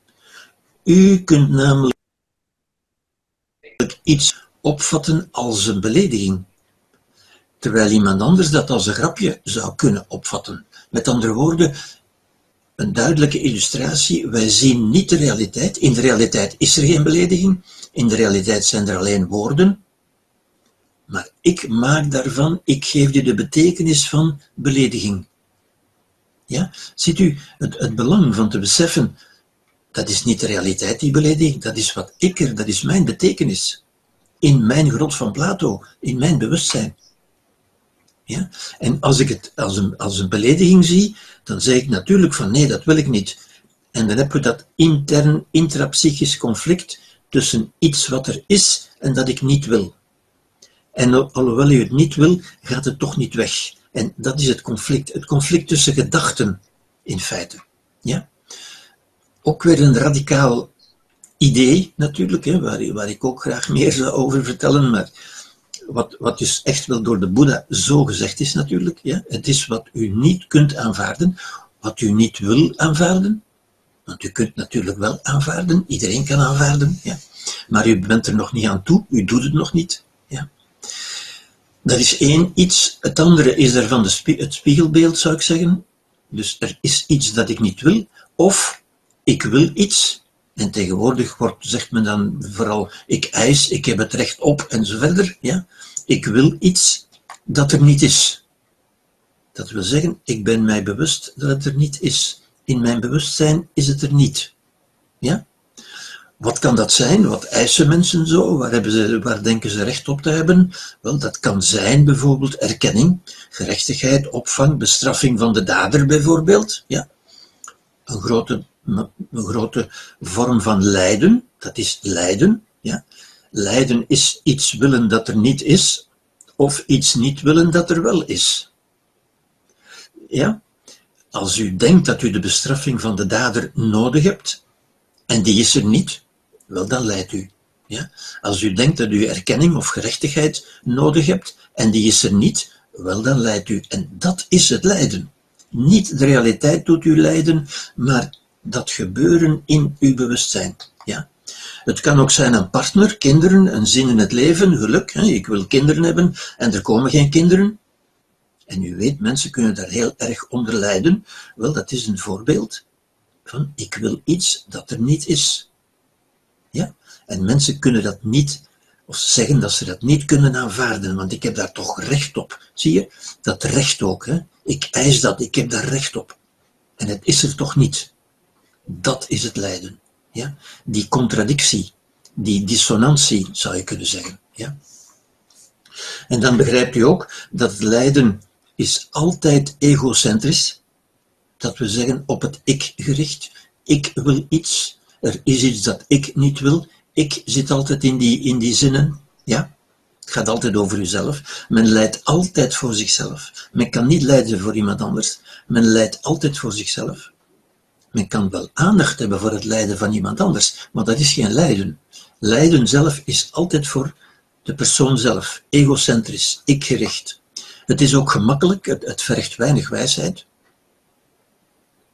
U kunt namelijk iets opvatten als een belediging, terwijl iemand anders dat als een grapje zou kunnen opvatten. Met andere woorden, een duidelijke illustratie, wij zien niet de realiteit. In de realiteit is er geen belediging, in de realiteit zijn er alleen woorden, maar ik maak daarvan, ik geef u de betekenis van belediging. Ja? Ziet u het, het belang van te beseffen, dat is niet de realiteit die belediging, dat is wat ik er, dat is mijn betekenis. In mijn grot van Plato, in mijn bewustzijn. Ja? En als ik het als een, als een belediging zie, dan zeg ik natuurlijk van nee, dat wil ik niet. En dan hebben we dat intern, intrapsychisch conflict tussen iets wat er is en dat ik niet wil. En alhoewel je het niet wil, gaat het toch niet weg. En dat is het conflict. Het conflict tussen gedachten, in feite. Ja? Ook weer een radicaal idee, natuurlijk, hè, waar, waar ik ook graag meer zou over vertellen, maar wat, wat dus echt wel door de Boeddha zo gezegd is natuurlijk. Ja? Het is wat u niet kunt aanvaarden, wat u niet wil aanvaarden. Want u kunt natuurlijk wel aanvaarden, iedereen kan aanvaarden. Ja? Maar u bent er nog niet aan toe, u doet het nog niet. Dat is één iets. Het andere is er van de het spiegelbeeld, zou ik zeggen. Dus er is iets dat ik niet wil, of ik wil iets, en tegenwoordig wordt, zegt men dan vooral, ik eis, ik heb het recht op en zo verder. Ja? Ik wil iets dat er niet is. Dat wil zeggen, ik ben mij bewust dat het er niet is. In mijn bewustzijn is het er niet. Ja? Wat kan dat zijn? Wat eisen mensen zo? Waar, hebben ze, waar denken ze recht op te hebben? Wel, dat kan zijn bijvoorbeeld erkenning, gerechtigheid, opvang, bestraffing van de dader bijvoorbeeld. Ja? Een grote een grote vorm van lijden. Dat is lijden. Ja. Lijden is iets willen dat er niet is, of iets niet willen dat er wel is. Ja? Als u denkt dat u de bestraffing van de dader nodig hebt, en die is er niet, wel dan lijdt u. Ja? Als u denkt dat u erkenning of gerechtigheid nodig hebt, en die is er niet, wel dan lijdt u. En dat is het lijden. Niet de realiteit doet u lijden, maar dat gebeuren in uw bewustzijn. Ja? Het kan ook zijn een partner, kinderen, een zin in het leven, geluk. Hè? Ik wil kinderen hebben en er komen geen kinderen. En u weet, mensen kunnen daar heel erg onder lijden. Wel, dat is een voorbeeld van ik wil iets dat er niet is. En mensen kunnen dat niet, of zeggen dat ze dat niet kunnen aanvaarden, want ik heb daar toch recht op. Zie je? Dat recht ook. Hè? Ik eis dat, ik heb daar recht op. En het is er toch niet. Dat is het lijden. Ja? Die contradictie, die dissonantie zou je kunnen zeggen. Ja? En dan begrijpt u ook dat het lijden is altijd egocentrisch. Dat we zeggen op het ik gericht. Ik wil iets. Er is iets dat ik niet wil. Ik zit altijd in die, in die zinnen. Ja? Het gaat altijd over uzelf. Men lijdt altijd voor zichzelf. Men kan niet lijden voor iemand anders. Men lijdt altijd voor zichzelf. Men kan wel aandacht hebben voor het lijden van iemand anders, maar dat is geen lijden. Lijden zelf is altijd voor de persoon zelf, egocentrisch, ikgericht. Het is ook gemakkelijk, het, het vergt weinig wijsheid.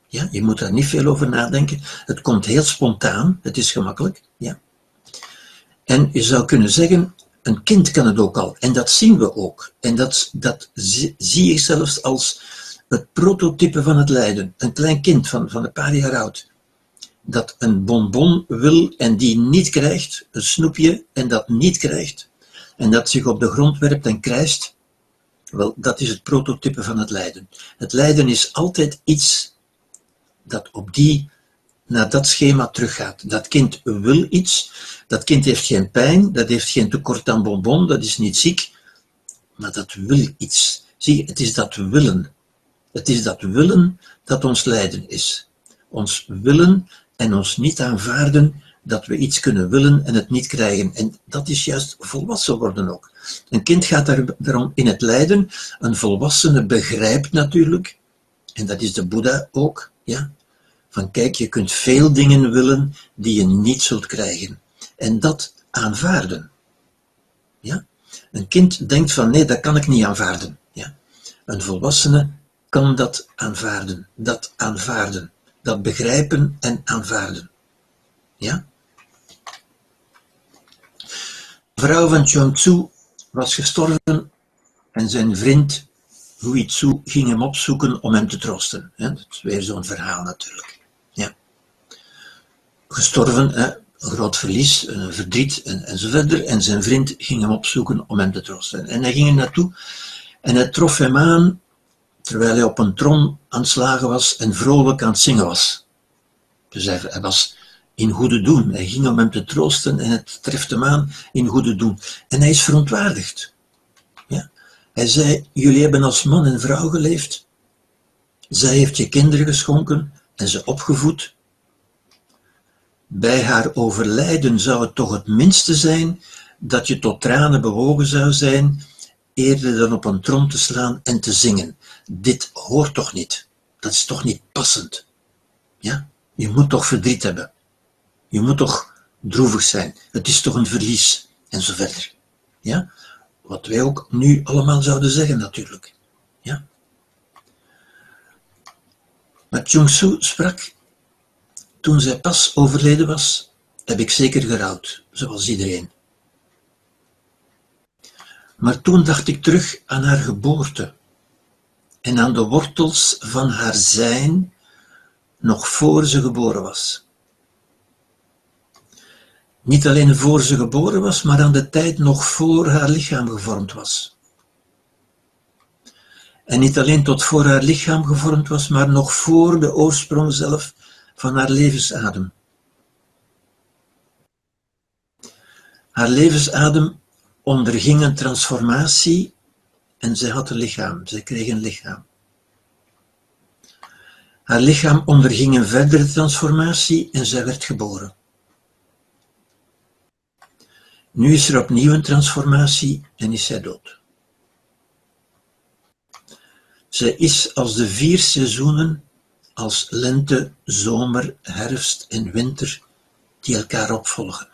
Ja, je moet daar niet veel over nadenken. Het komt heel spontaan, het is gemakkelijk. Ja. En je zou kunnen zeggen, een kind kan het ook al. En dat zien we ook. En dat, dat zie ik zelfs als het prototype van het lijden. Een klein kind van, van een paar jaar oud, dat een bonbon wil en die niet krijgt, een snoepje en dat niet krijgt, en dat zich op de grond werpt en krijst, wel, dat is het prototype van het lijden. Het lijden is altijd iets dat op die, naar dat schema teruggaat. Dat kind wil iets, dat kind heeft geen pijn, dat heeft geen tekort aan bonbon, dat is niet ziek, maar dat wil iets. Zie, het is dat willen. Het is dat willen dat ons lijden is. Ons willen en ons niet aanvaarden dat we iets kunnen willen en het niet krijgen. En dat is juist volwassen worden ook. Een kind gaat daarom in het lijden. Een volwassene begrijpt natuurlijk, en dat is de Boeddha ook, ja, van kijk, je kunt veel dingen willen die je niet zult krijgen. En dat aanvaarden. Ja? Een kind denkt van nee, dat kan ik niet aanvaarden. Ja? Een volwassene kan dat aanvaarden, dat aanvaarden, dat begrijpen en aanvaarden. Ja? De vrouw van Chuang was gestorven en zijn vriend Hui Tzu ging hem opzoeken om hem te troosten. Dat is weer zo'n verhaal natuurlijk. Gestorven, een groot verlies, een verdriet en, en zo verder. En zijn vriend ging hem opzoeken om hem te troosten. En hij ging er naartoe en hij trof hem aan terwijl hij op een trom aan het slagen was en vrolijk aan het zingen was. Dus hij, was in goede doen. Hij ging om hem te troosten en het treft hem aan in goede doen. En hij is verontwaardigd. Ja? Hij zei, jullie hebben als man en vrouw geleefd. Zij heeft je kinderen geschonken en ze opgevoed. Bij haar overlijden zou het toch het minste zijn dat je tot tranen bewogen zou zijn eerder dan op een trom te slaan en te zingen. Dit hoort toch niet? Dat is toch niet passend? Ja? Je moet toch verdriet hebben? Je moet toch droevig zijn? Het is toch een verlies? En zo verder. Ja? Wat wij ook nu allemaal zouden zeggen natuurlijk. Ja? Maar Chung-Su sprak, toen zij pas overleden was, heb ik zeker gerouwd, zoals iedereen. Maar toen dacht ik terug aan haar geboorte en aan de wortels van haar zijn nog voor ze geboren was. Niet alleen voor ze geboren was, maar aan de tijd nog voor haar lichaam gevormd was. En niet alleen tot voor haar lichaam gevormd was, maar nog voor de oorsprong zelf van haar levensadem. Haar levensadem onderging een transformatie en zij had een lichaam, zij kreeg een lichaam. Haar lichaam onderging een verdere transformatie en zij werd geboren. Nu is er opnieuw een transformatie en is zij dood. Zij is als de vier seizoenen, als lente, zomer, herfst en winter, die elkaar opvolgen.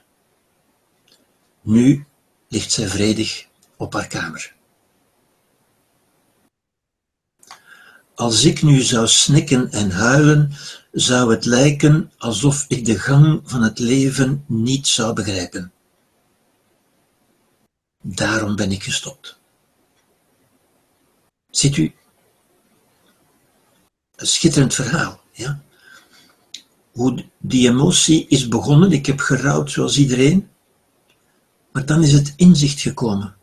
Nu ligt zij vredig op haar kamer. Als ik nu zou snikken en huilen, zou het lijken alsof ik de gang van het leven niet zou begrijpen. Daarom ben ik gestopt. Ziet u, een schitterend verhaal, ja? Hoe die emotie is begonnen, ik heb gerouwd zoals iedereen, maar dan is het inzicht gekomen.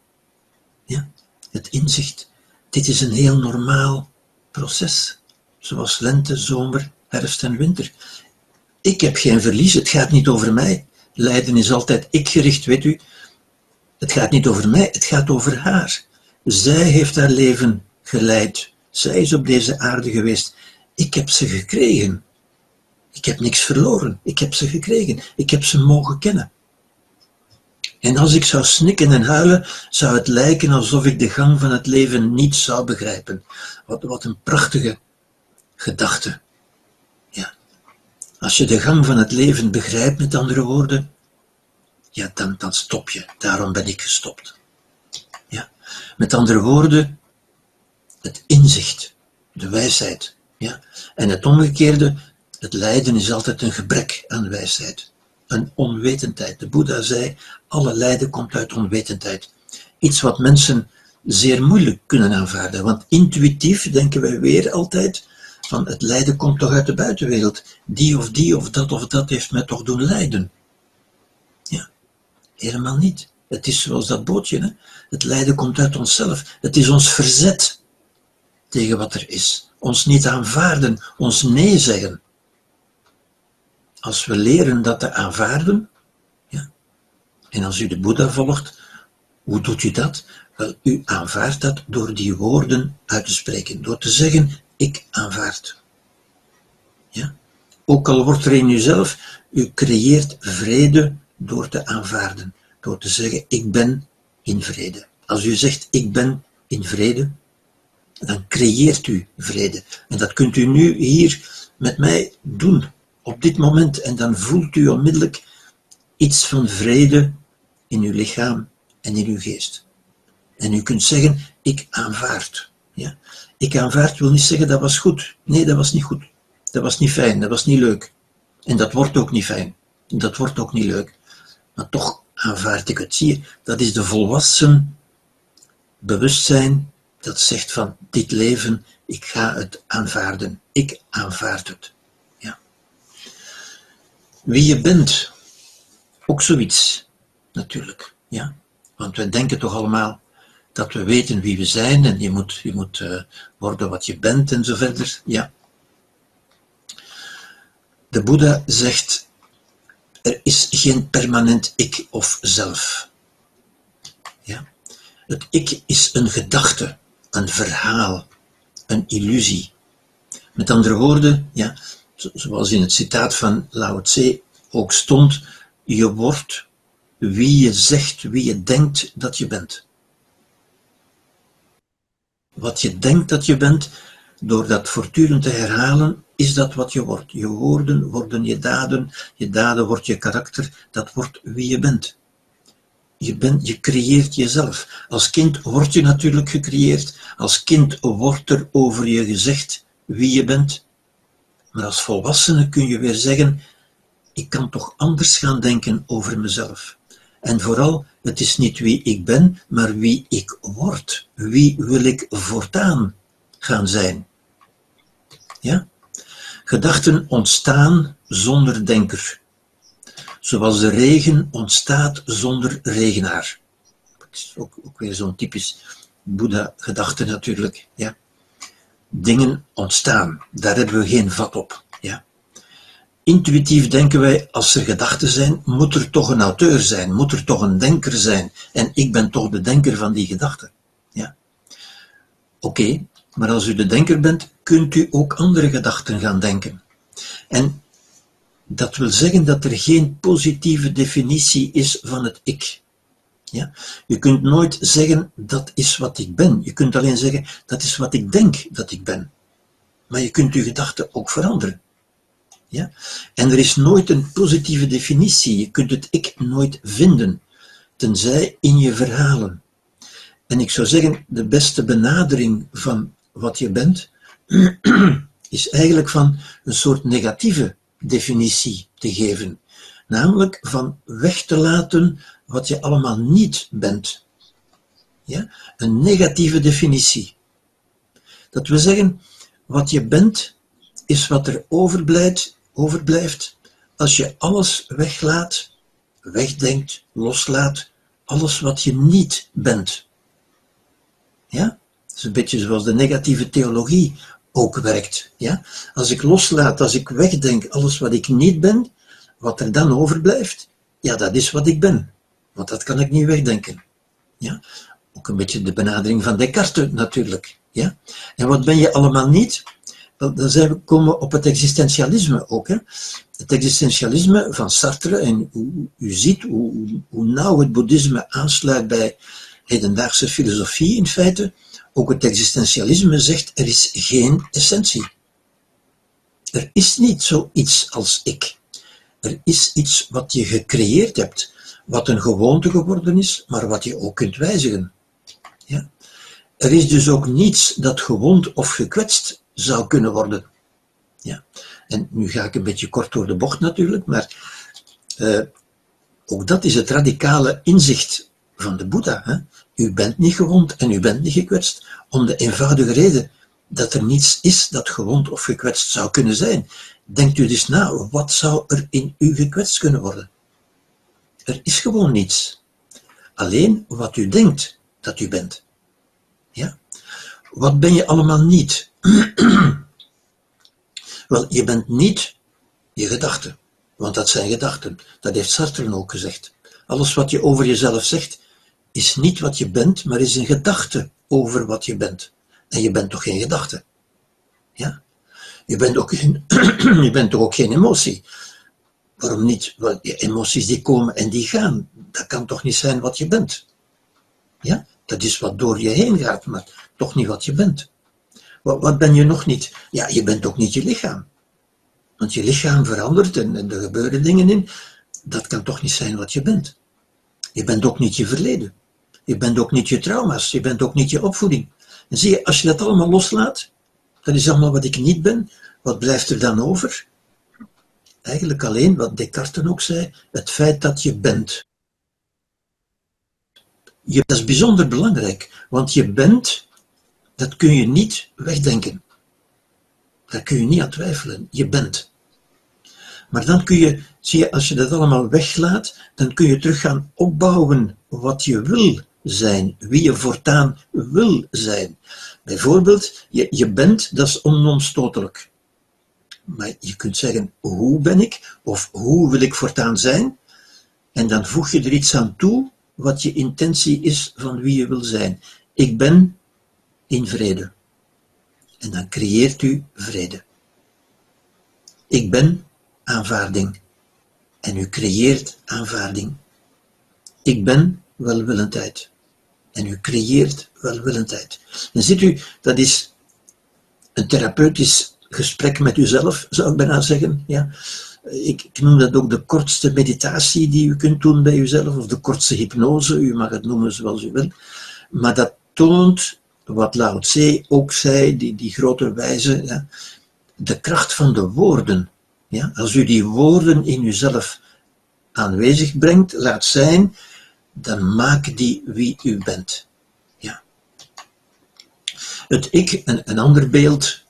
Ja? Het inzicht, dit is een heel normaal proces, zoals lente, zomer, herfst en winter. Ik heb geen verlies, het gaat niet over mij. Lijden is altijd ik gericht, weet u. Het gaat niet over mij, het gaat over haar. Zij heeft haar leven geleid. Zij is op deze aarde geweest. Ik heb ze gekregen. Ik heb niks verloren. Ik heb ze gekregen. Ik heb ze mogen kennen. En als ik zou snikken en huilen, zou het lijken alsof ik de gang van het leven niet zou begrijpen. Wat, wat een prachtige gedachte. Ja. Als je de gang van het leven begrijpt, met andere woorden, ja, dan, dan stop je. Daarom ben ik gestopt. Ja. Met andere woorden, het inzicht, de wijsheid. Ja. En het omgekeerde, het lijden is altijd een gebrek aan wijsheid. Een onwetendheid. De Boeddha zei, alle lijden komt uit onwetendheid. Iets wat mensen zeer moeilijk kunnen aanvaarden. Want intuïtief denken wij weer altijd van het lijden komt toch uit de buitenwereld. Die of die of dat of dat heeft mij toch doen lijden. Helemaal niet. Het is zoals dat bootje. Hè? Het lijden komt uit onszelf. Het is ons verzet tegen wat er is. Ons niet aanvaarden, ons nee zeggen. Als we leren dat te aanvaarden, ja, en als u de Boeddha volgt, hoe doet u dat? U aanvaardt dat door die woorden uit te spreken, door te zeggen, ik aanvaard. Ja? Ook al wordt er in uzelf, u creëert vrede door te aanvaarden, door te zeggen, ik ben in vrede. Als u zegt, ik ben in vrede, dan creëert u vrede. En dat kunt u nu hier met mij doen, op dit moment. En dan voelt u onmiddellijk iets van vrede in uw lichaam en in uw geest. En u kunt zeggen, ik aanvaard. Ja? Ik aanvaard wil niet zeggen, dat was goed. Nee, dat was niet goed. Dat was niet fijn, dat was niet leuk. En dat wordt ook niet fijn. Dat wordt ook niet leuk maar toch aanvaard ik het. Je, dat is de volwassen bewustzijn dat zegt van dit leven, ik ga het aanvaarden. Ik aanvaard het. Ja. Wie je bent, ook zoiets, natuurlijk. Ja. Want we denken toch allemaal dat we weten wie we zijn en je moet, je moet uh, worden wat je bent en zo verder. Ja. De Boeddha zegt er is geen permanent ik of zelf. Ja? Het ik is een gedachte, een verhaal, een illusie. Met andere woorden, ja, zoals in het citaat van Lao Tse ook stond, je wordt wie je zegt, wie je denkt dat je bent. Wat je denkt dat je bent, door dat voortdurend te herhalen, is dat wat je wordt. Je woorden worden je daden, je daden wordt je karakter, dat wordt wie je bent. Je, bent, je creëert jezelf. Als kind word je natuurlijk gecreëerd. Als kind wordt er over je gezegd wie je bent. Maar als volwassene kun je weer zeggen, ik kan toch anders gaan denken over mezelf. En vooral, het is niet wie ik ben, maar wie ik word. Wie wil ik voortaan gaan zijn? Ja? Gedachten ontstaan zonder denker. Zoals de regen ontstaat zonder regenaar. Dat is ook, ook weer zo'n typisch Boeddha-gedachte natuurlijk. Ja? Dingen ontstaan, daar hebben we geen vat op. Ja? Intuïtief denken wij, als er gedachten zijn, moet er toch een auteur zijn, moet er toch een denker zijn. En ik ben toch de denker van die gedachten. Ja? Oké, maar als u de denker bent, kunt u ook andere gedachten gaan denken. En dat wil zeggen dat er geen positieve definitie is van het ik. Ja? Je kunt nooit zeggen dat is wat ik ben. Je kunt alleen zeggen dat is wat ik denk dat ik ben. Maar je kunt je gedachten ook veranderen. Ja? En er is nooit een positieve definitie. Je kunt het ik nooit vinden, tenzij in je verhalen. En ik zou zeggen, de beste benadering van wat je bent, <clears throat> is eigenlijk van een soort negatieve definitie te geven. Namelijk van weg te laten wat je allemaal niet bent. Ja? Een negatieve definitie. Dat we zeggen, wat je bent, is wat er overblijft, overblijft als je alles weglaat, wegdenkt, loslaat, alles wat je niet bent. Ja? Dat is een beetje zoals de negatieve theologie ook werkt. Ja? Als ik loslaat, als ik wegdenk alles wat ik niet ben, wat er dan overblijft, ja, dat is wat ik ben. Want dat kan ik niet wegdenken. Ja? Ook een beetje de benadering van Descartes natuurlijk. Ja? En wat ben je allemaal niet? Dan zijn we komen op het existentialisme ook. Hè? Het existentialisme van Sartre, en u, u ziet hoe, hoe nauw het boeddhisme aansluit bij hedendaagse filosofie in feite, ook het existentialisme zegt er is geen essentie. Er is niet zoiets als ik. Er is iets wat je gecreëerd hebt, wat een gewoonte geworden is, maar wat je ook kunt wijzigen. Ja? Er is dus ook niets dat gewond of gekwetst zou kunnen worden. Ja? En nu ga ik een beetje kort door de bocht natuurlijk, maar uh, ook dat is het radicale inzicht van de Boeddha. Hè? U bent niet gewond en u bent niet gekwetst, om de eenvoudige reden dat er niets is dat gewond of gekwetst zou kunnen zijn. Denkt u dus na, wat zou er in u gekwetst kunnen worden? Er is gewoon niets. Alleen wat u denkt dat u bent. Ja? Wat ben je allemaal niet? <clears throat> Wel, je bent niet je gedachten. Want dat zijn gedachten. Dat heeft Sartre ook gezegd. Alles wat je over jezelf zegt, is niet wat je bent, maar is een gedachte over wat je bent. En je bent toch geen gedachte? Ja? Je bent, ook geen, <clears throat> je bent toch ook geen emotie? Waarom niet? Wel, emoties die komen en die gaan, dat kan toch niet zijn wat je bent? Ja? Dat is wat door je heen gaat, maar toch niet wat je bent. Wat, wat ben je nog niet? Ja, je bent ook niet je lichaam. Want je lichaam verandert en er gebeuren dingen in. Dat kan toch niet zijn wat je bent. Je bent ook niet je verleden. Je bent ook niet je trauma's, je bent ook niet je opvoeding. En zie je, als je dat allemaal loslaat, dat is allemaal wat ik niet ben, wat blijft er dan over? Eigenlijk alleen, wat Descartes ook zei, het feit dat je bent. Je, dat is bijzonder belangrijk, want je bent, dat kun je niet wegdenken. Daar kun je niet aan twijfelen. Je bent. Maar dan kun je, zie je, als je dat allemaal weglaat, dan kun je terug gaan opbouwen wat je wil zijn, wie je voortaan wil zijn. Bijvoorbeeld, je, je bent, dat is onomstotelijk. Maar je kunt zeggen, hoe ben ik? Of hoe wil ik voortaan zijn? En dan voeg je er iets aan toe wat je intentie is van wie je wil zijn. Ik ben in vrede. En dan creëert u vrede. Ik ben aanvaarding. En u creëert aanvaarding. Ik ben welwillendheid. En u creëert welwillendheid. Dan ziet u, dat is een therapeutisch gesprek met uzelf, zou ik bijna zeggen. Ja? Ik, ik, noem dat ook de kortste meditatie die u kunt doen bij uzelf, of de kortste hypnose, u mag het noemen zoals u wil. Maar dat toont wat Lao Tse ook zei, die, die grote wijze, de kracht van de woorden. Ja? Als u die woorden in uzelf aanwezig brengt, laat zijn, dan maken die wie u bent. Ja. Het ik, een, een ander beeld,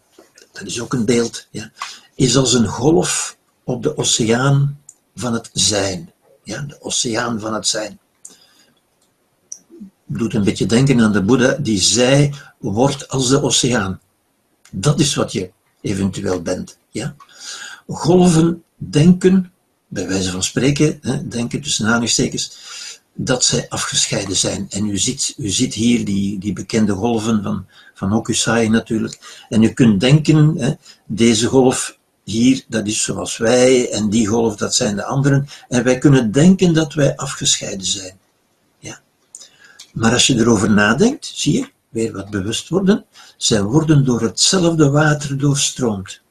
dat is ook een beeld, ja, is als een golf op de oceaan van het zijn. Ja, de oceaan van het zijn. Doet een beetje denken aan de Boeddha die zei, word als de oceaan. Dat is wat je eventueel bent. Ja? Golven denken, bij wijze van spreken, hè, denken tussen aanhalingstekens, dat zij afgescheiden zijn. En u ziet, u ziet hier die, die bekende golven van, van Hokusai natuurlijk. En u kunt denken, hè, deze golf hier, dat is zoals wij, en die golf, dat zijn de anderen. En wij kunnen denken dat wij afgescheiden zijn. Ja. Maar als je erover nadenkt, zie je, weer wat bewust worden, zij worden door hetzelfde water doorstroomd.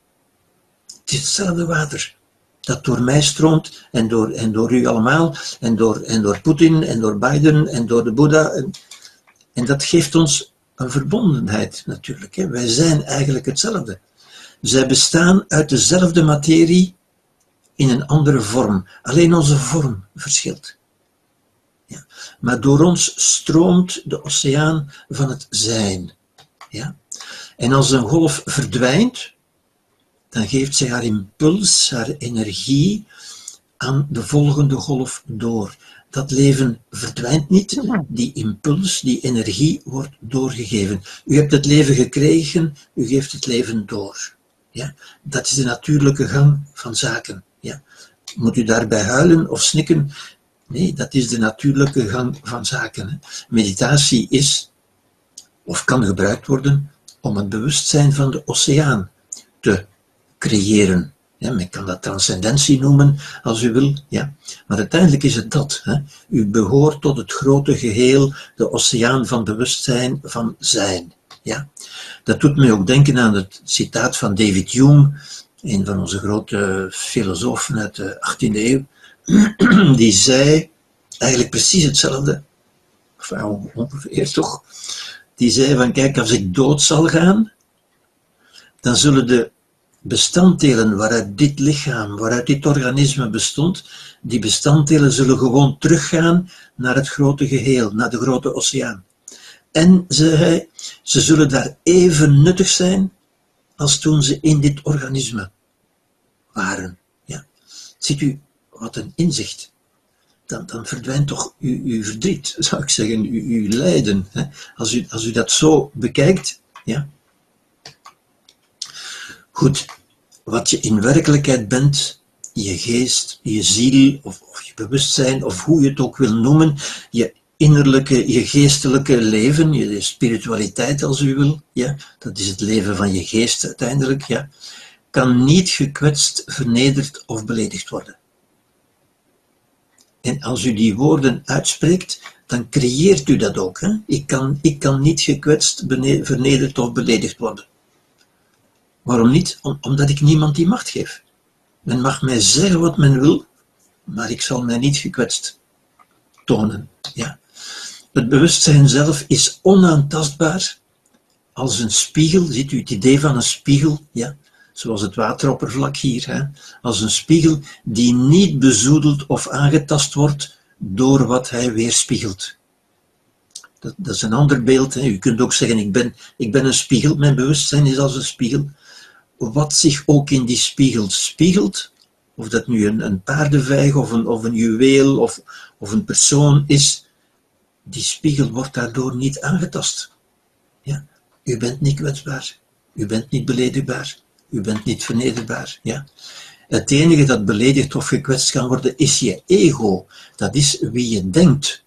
Het is hetzelfde water dat door mij stroomt en door, en door u allemaal en door, en door Poetin en door Biden en door de Boeddha. En, en dat geeft ons een verbondenheid natuurlijk. Hè. Wij zijn eigenlijk hetzelfde. Zij bestaan uit dezelfde materie in een andere vorm. Alleen onze vorm verschilt. Ja. Maar door ons stroomt de oceaan van het zijn. Ja. En als een golf verdwijnt, dan geeft zij haar impuls, haar energie aan de volgende golf door. Dat leven verdwijnt niet, die impuls, die energie wordt doorgegeven. U hebt het leven gekregen, u geeft het leven door. Ja? Dat is de natuurlijke gang van zaken. Ja? Moet u daarbij huilen of snikken? Nee, dat is de natuurlijke gang van zaken. Meditatie is, of kan gebruikt worden, om het bewustzijn van de oceaan te creëren. Ja, men kan dat transcendentie noemen, als u wil. Ja. Maar uiteindelijk is het dat. Hè. U behoort tot het grote geheel, de oceaan van bewustzijn, van zijn. Ja. Dat doet mij ook denken aan het citaat van David Hume, een van onze grote filosofen uit de 18e eeuw, <clears throat> die zei eigenlijk precies hetzelfde. Enfin, ongeveer toch? Die zei van, kijk, als ik dood zal gaan, dan zullen de bestanddelen waaruit dit lichaam, waaruit dit organisme bestond, die bestanddelen zullen gewoon teruggaan naar het grote geheel, naar de grote oceaan. En, zei hij, ze zullen daar even nuttig zijn als toen ze in dit organisme waren. Ja. Ziet u, wat een inzicht. Dan, dan verdwijnt toch uw, uw verdriet, zou ik zeggen, uw, uw lijden. Hè? Als, u, als u dat zo bekijkt, ja, Goed, wat je in werkelijkheid bent, je geest, je ziel of, of, je bewustzijn, of hoe je het ook wil noemen, je innerlijke, je geestelijke leven, je spiritualiteit als u wil, ja, dat is het leven van je geest uiteindelijk, ja, kan niet gekwetst, vernederd of beledigd worden. En als u die woorden uitspreekt, dan creëert u dat ook. Hè? Ik, kan, ik kan niet gekwetst, vernederd of beledigd worden. Waarom niet? omdat ik niemand die macht geef. Men mag mij zeggen wat men wil, maar ik zal mij niet gekwetst tonen. Ja. Het bewustzijn zelf is onaantastbaar als een spiegel. Ziet u het idee van een spiegel? Ja. Zoals het wateroppervlak hier. Hè? Als een spiegel die niet bezoedeld of aangetast wordt door wat hij weerspiegelt. Dat, dat is een ander beeld. Hè. U kunt ook zeggen, ik ben, ik ben een spiegel. Mijn bewustzijn is als een spiegel wat zich ook in die spiegel spiegelt, of dat nu een, een paardenvijg of een, of een juweel of, of een persoon is, die spiegel wordt daardoor niet aangetast. Ja? U bent niet kwetsbaar, u bent niet beledigbaar, u bent niet vernederbaar. Ja? Het enige dat beledigd of gekwetst kan worden is je ego. Dat is wie je denkt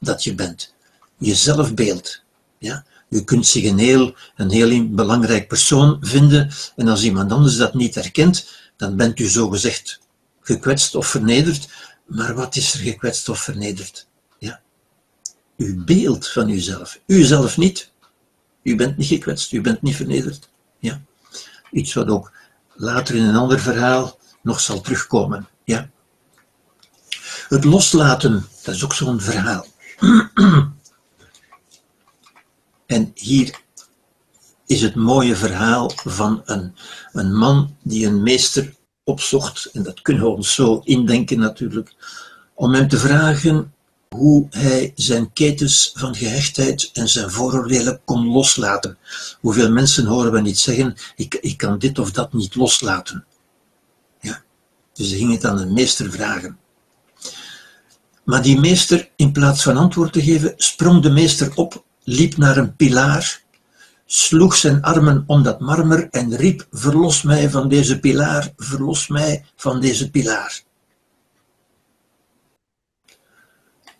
dat je bent. Je zelfbeeld. Ja? U kunt zich een heel, een heel belangrijk persoon vinden en als iemand anders dat niet herkent, dan bent u zogezegd gekwetst of vernederd. Maar wat is er gekwetst of vernederd? Ja. Uw beeld van uzelf. Uzelf niet. U bent niet gekwetst, u bent niet vernederd. Ja. Iets wat ook later in een ander verhaal nog zal terugkomen. Ja. Het loslaten, dat is ook zo'n verhaal. <clears throat> en hier is het mooie verhaal van een, een man die een meester opzocht, en dat kunnen we ons zo indenken natuurlijk, om hem te vragen hoe hij zijn ketens van gehechtheid en zijn vooroordelen kon loslaten. Hoeveel mensen horen we niet zeggen, ik, ik kan dit of dat niet loslaten. Ja. Dus hij ging het aan een meester vragen. Maar die meester, in plaats van antwoord te geven, sprong de meester op, liep naar een pilaar, sloeg zijn armen om dat marmer en riep, verlos mij van deze pilaar, verlos mij van deze pilaar.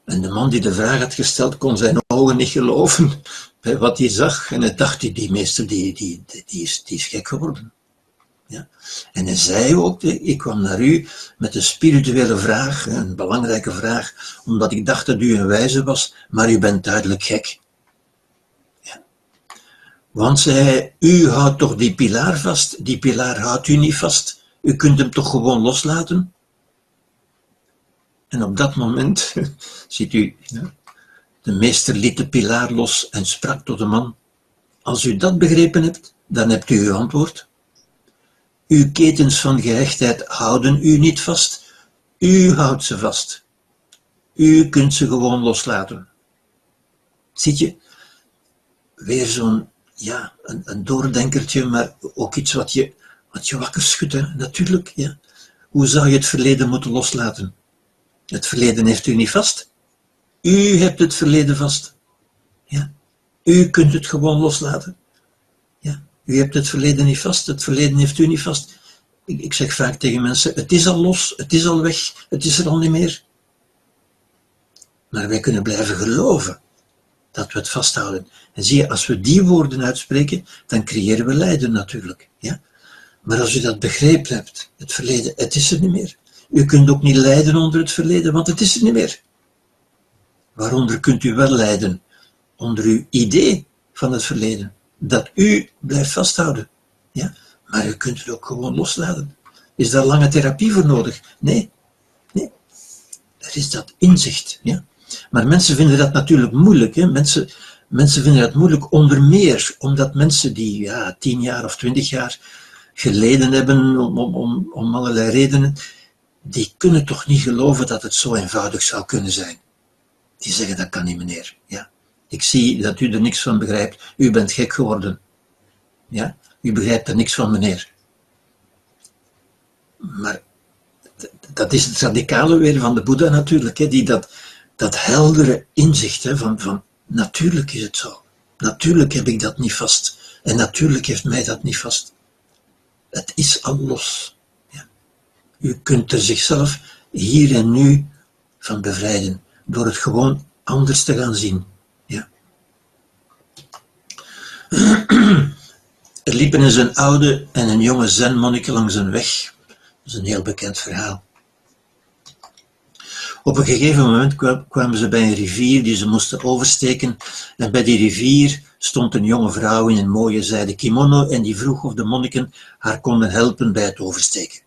En de man die de vraag had gesteld, kon zijn ogen niet geloven bij wat hij zag. En hij dacht, die meester die, die, die, is, die is gek geworden. Ja. En hij zei ook, ik kwam naar u met een spirituele vraag, een belangrijke vraag, omdat ik dacht dat u een wijze was, maar u bent duidelijk gek. Want zei hij, u houdt toch die pilaar vast, die pilaar houdt u niet vast, u kunt hem toch gewoon loslaten? En op dat moment, <laughs> ziet u, de meester liet de pilaar los en sprak tot de man, als u dat begrepen hebt, dan hebt u uw antwoord. Uw ketens van gehechtheid houden u niet vast, u houdt ze vast. U kunt ze gewoon loslaten. Ziet je, weer zo'n, ja, een, een doordenkertje, maar ook iets wat je, wat je wakker schudt, natuurlijk. Ja. Hoe zou je het verleden moeten loslaten? Het verleden heeft u niet vast. U hebt het verleden vast. Ja. U kunt het gewoon loslaten. Ja. U hebt het verleden niet vast. Het verleden heeft u niet vast. Ik, ik zeg vaak tegen mensen: het is al los, het is al weg, het is er al niet meer. Maar wij kunnen blijven geloven dat we het vasthouden. En zie je, als we die woorden uitspreken, dan creëren we lijden natuurlijk. Ja? Maar als u dat begrepen hebt, het verleden, het is er niet meer. U kunt ook niet lijden onder het verleden, want het is er niet meer. Waaronder kunt u wel lijden? Onder uw idee van het verleden. Dat u blijft vasthouden. Ja? Maar u kunt het ook gewoon loslaten. Is daar lange therapie voor nodig? Nee. Nee. Er is dat inzicht. Ja? Maar mensen vinden dat natuurlijk moeilijk. Hè? Mensen, mensen vinden dat moeilijk onder meer omdat mensen die ja, tien jaar of twintig jaar geleden hebben om, om, om, om allerlei redenen, die kunnen toch niet geloven dat het zo eenvoudig zou kunnen zijn. Die zeggen, dat kan niet meneer. Ja. Ik zie dat u er niks van begrijpt. U bent gek geworden. Ja. U begrijpt er niks van meneer. Maar dat is het radicale weer van de Boeddha natuurlijk, hè, die dat, dat heldere inzicht hè, van, van natuurlijk is het zo. Natuurlijk heb ik dat niet vast. En natuurlijk heeft mij dat niet vast. Het is al los. U kunt er zichzelf hier en nu van bevrijden, door het gewoon anders te gaan zien. Ja. <clears throat> Er liepen eens een oude en een jonge zenmonnik langs een weg. Dat is een heel bekend verhaal. Op een gegeven moment kwamen ze bij een rivier die ze moesten oversteken. En bij die rivier stond een jonge vrouw in een mooie zijden kimono en die vroeg of de monniken haar konden helpen bij het oversteken.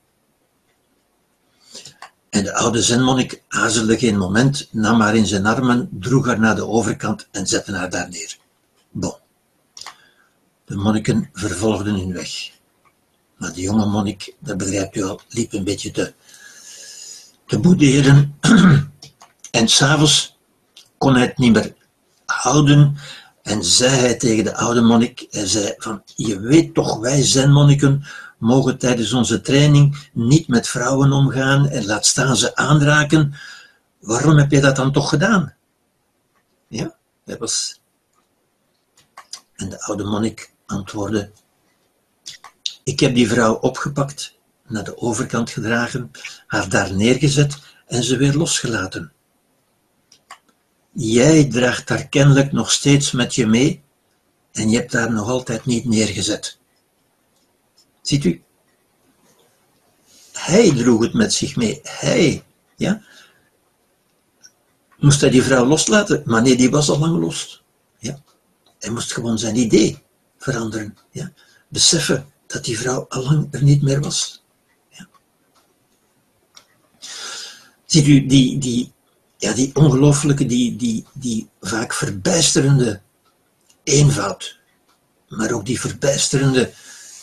En de oude zenmonnik aarzelde geen moment, nam haar in zijn armen, droeg haar naar de overkant en zette haar daar neer. Bon. De monniken vervolgden hun weg. Maar de jonge monnik, dat begrijpt u al, liep een beetje te, te boederen. <clears throat> en s'avonds kon hij het niet meer houden en zei hij tegen de oude monnik, hij zei van, je weet toch, wij zenmonniken mogen tijdens onze training niet met vrouwen omgaan en laat staan ze aanraken. Waarom heb je dat dan toch gedaan? Ja, dat was. En de oude monnik antwoordde: Ik heb die vrouw opgepakt, naar de overkant gedragen, haar daar neergezet en ze weer losgelaten. Jij draagt haar kennelijk nog steeds met je mee en je hebt haar nog altijd niet neergezet. Ziet u? Hij droeg het met zich mee. Hij, ja? Moest hij die vrouw loslaten? Maar nee, die was al lang los. Ja? Hij moest gewoon zijn idee veranderen. Ja? Beseffen dat die vrouw al lang er niet meer was. Ziet u, die, die, ja, die ongelooflijke, die, die, die vaak verbijsterende eenvoud, maar ook die verbijsterende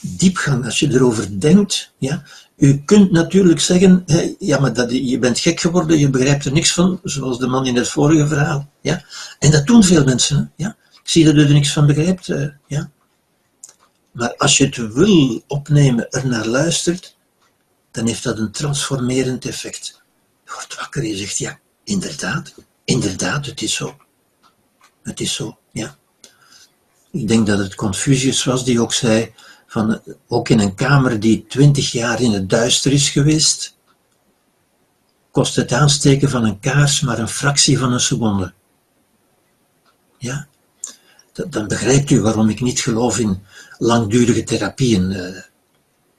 diepgang, als je erover denkt, ja, u kunt natuurlijk zeggen, ja, maar dat, je bent gek geworden, je begrijpt er niks van, zoals de man in het vorige verhaal, ja, en dat doen veel mensen, ja, ik zie dat u er niks van begrijpt, uh, ja, maar als je het wil opnemen, er naar luistert, dan heeft dat een transformerend effect. Je wordt wakker en je zegt, ja, inderdaad, inderdaad, het is zo. Het is zo, ja. Ik denk dat het Confucius was die ook zei, van, ook in een kamer die twintig jaar in het duister is geweest, kost het aansteken van een kaars maar een fractie van een seconde. Ja, dan begrijpt u waarom ik niet geloof in langdurige therapieën. Eh,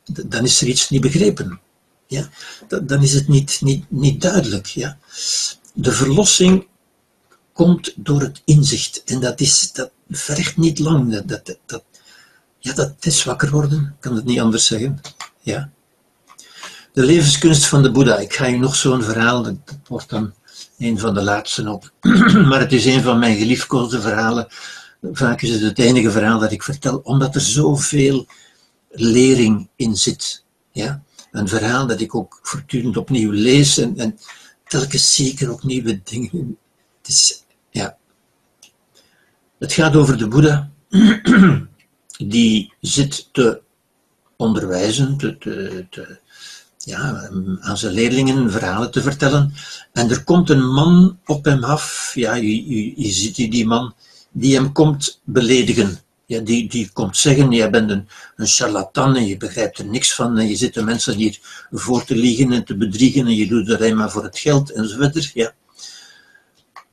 dan is er iets niet begrepen. Ja? Dan is het niet, niet, niet duidelijk. Ja? De verlossing komt door het inzicht. En dat, is, dat vergt niet lang. Dat, dat, dat, ja, dat is wakker worden, kan het niet anders zeggen. Ja. De levenskunst van de Boeddha. Ik ga je nog zo'n verhaal, dat wordt dan een van de laatste op. <clears throat> maar het is een van mijn geliefkoosde verhalen. Vaak is het het enige verhaal dat ik vertel, omdat er zoveel lering in zit. Ja? Een verhaal dat ik ook voortdurend opnieuw lees en, en telkens zeker ook nieuwe dingen. Het is, ja. Het gaat over de Boeddha <clears throat> die zit te onderwijzen, te, te, ja, aan zijn leerlingen verhalen te vertellen. En er komt een man op hem af, ja, je, je, je ziet die man, die hem komt beledigen. Ja, die, die komt zeggen, jij bent een, een charlatan en je begrijpt er niks van en je zit de mensen hier voor te liegen en te bedriegen en je doet het alleen maar voor het geld enzovoort. Ja.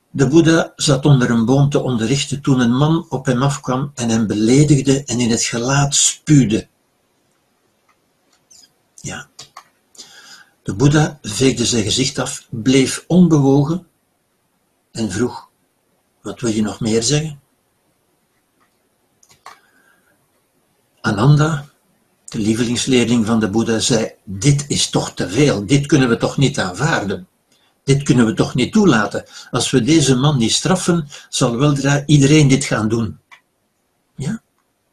De Boeddha zat onder een boom te onderrichten toen een man op hem afkwam en hem beledigde en in het gelaat spuwde. Ja. De Boeddha veegde zijn gezicht af, bleef onbewogen en vroeg: Wat wil je nog meer zeggen? Ananda, de lievelingsleerling van de Boeddha, zei: Dit is toch te veel, dit kunnen we toch niet aanvaarden. Dit kunnen we toch niet toelaten. Als we deze man niet straffen, zal wel iedereen dit gaan doen. Ja?